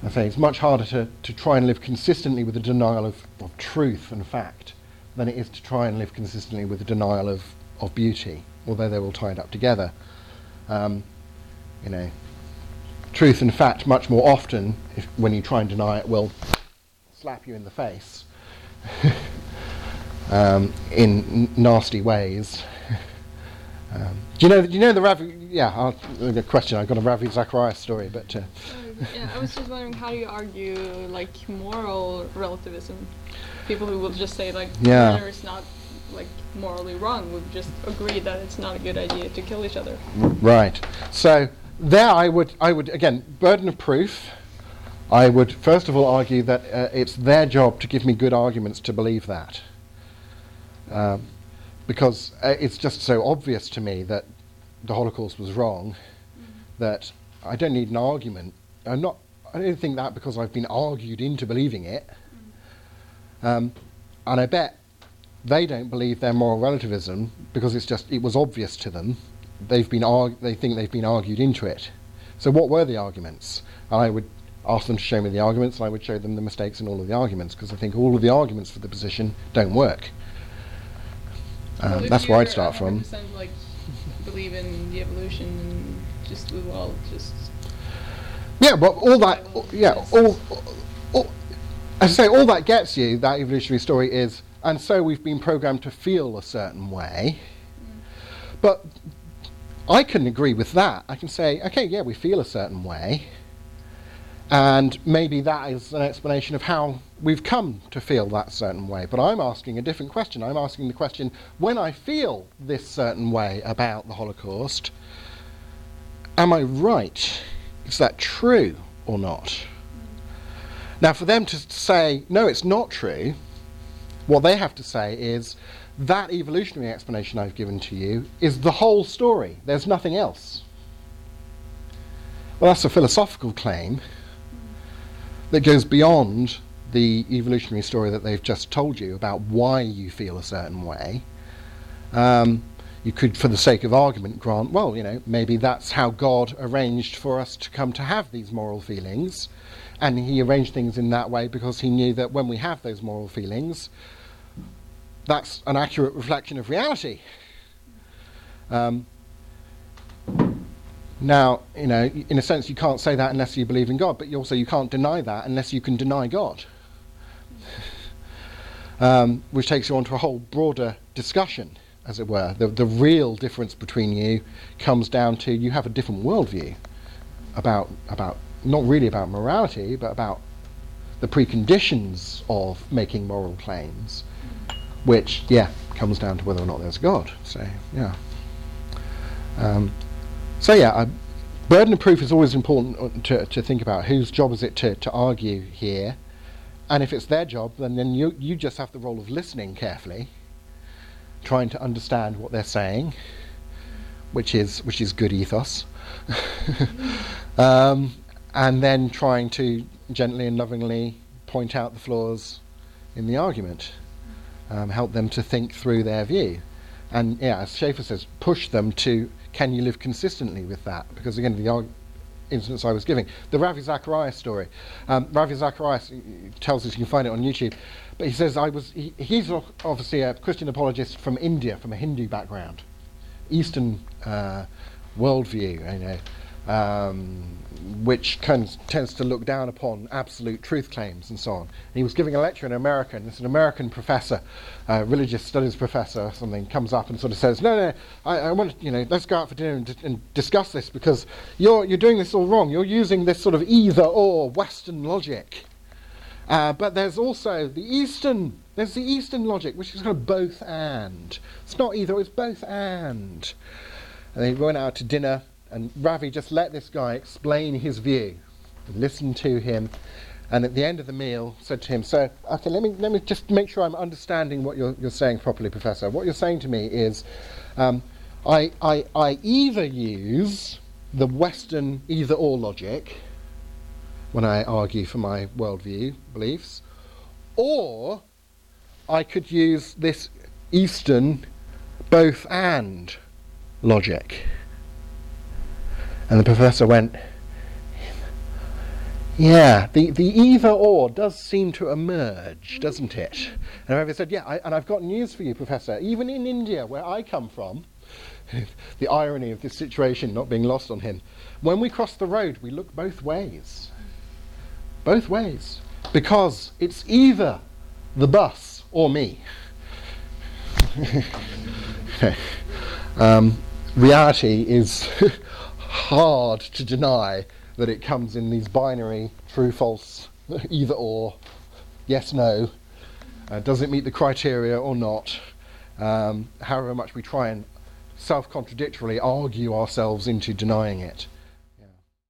Speaker 2: I say it's much harder to, to try and live consistently with a denial of, of truth and fact than it is to try and live consistently with a denial of, of beauty although they're all tied up together. Um, you know, truth and fact much more often, if, when you try and deny it, will slap you in the face um, in n- nasty ways. um, do you know? Do you know the Ravi? Yeah, I'll, question. I've got a Ravi Zacharias story, but. Uh,
Speaker 9: yeah, I was just wondering how do you argue like moral relativism? People who will just say like
Speaker 2: Yeah.
Speaker 9: murder is not like morally wrong would just agree that it's not a good idea to kill each other.
Speaker 2: Right. So there, I would, I would again, burden of proof. I would first of all argue that uh, it's their job to give me good arguments to believe that, um, because uh, it's just so obvious to me that the Holocaust was wrong that I don't need an argument. I'm not. I don't think that because I've been argued into believing it. Um, and I bet they don't believe their moral relativism because it's just it was obvious to them. They've been arg- they think they've been argued into it. So what were the arguments? And I would ask them to show me the arguments, and I would show them the mistakes in all of the arguments because I think all of the arguments for the position don't work. Um,
Speaker 9: Well,
Speaker 2: that's where I'd start from.
Speaker 9: 100% like believe in the evolution and just we all just
Speaker 2: Yeah, but all that, yeah, all, all, as I say, all that gets you, that evolutionary story is, and so we've been programmed to feel a certain way. But I can agree with that. I can say, okay, yeah, we feel a certain way. And maybe that is an explanation of how we've come to feel that certain way. But I'm asking a different question. I'm asking the question when I feel this certain way about the Holocaust, am I right? Is that true or not? Now, for them to say, no, it's not true, what they have to say is that evolutionary explanation I've given to you is the whole story. There's nothing else. Well, that's a philosophical claim that goes beyond the evolutionary story that they've just told you about why you feel a certain way. Um, you could, for the sake of argument, grant, well, you know, maybe that's how God arranged for us to come to have these moral feelings. And he arranged things in that way because he knew that when we have those moral feelings, that's an accurate reflection of reality. Um, now, you know, in a sense, you can't say that unless you believe in God, but you also you can't deny that unless you can deny God. Um, which takes you on to a whole broader discussion, as it were. The, the real difference between you comes down to you have a different worldview about, about not really about morality, but about the preconditions of making moral claims, which, yeah, comes down to whether or not there's God. So, yeah. Um, so, yeah, I, burden of proof is always important to, to think about. Whose job is it to, to argue here? And if it's their job, then, then you, you just have the role of listening carefully, trying to understand what they're saying, which is, which is good ethos. um, and then trying to gently and lovingly point out the flaws in the argument, um, help them to think through their view. And yeah, as Schaeffer says, push them to can you live consistently with that? Because again, the arg- instance I was giving, the Ravi Zacharias story. Um, Ravi Zacharias tells us you can find it on YouTube, but he says I was. He, he's obviously a Christian apologist from India, from a Hindu background, Eastern uh, worldview. You know, um, which kind tends to look down upon absolute truth claims and so on. And he was giving a lecture in America, and this an American professor, uh, religious studies professor or something, comes up and sort of says, "No, no, I, I want you know, let's go out for dinner and, and, discuss this because you're you're doing this all wrong. You're using this sort of either or Western logic." Uh, but there's also the Eastern, there's the Eastern logic, which is kind of both and. It's not either, it's both and. And they went out to dinner, and Ravi just let this guy explain his view, listened to him, and at the end of the meal said to him, So, okay, let me, let me just make sure I'm understanding what you're, you're saying properly, Professor. What you're saying to me is um, I, I, I either use the Western either or logic when I argue for my worldview beliefs, or I could use this Eastern both and logic. And the professor went, yeah, the, the either or does seem to emerge, doesn't it? And I said, yeah, I, and I've got news for you, Professor. Even in India, where I come from, the irony of this situation not being lost on him, when we cross the road, we look both ways. Both ways. Because it's either the bus or me. um, reality is hard to deny that it comes in these binary true, false, either or, yes, no. Uh, does it meet the criteria or not? Um, however much we try and self contradictorily argue ourselves into denying it.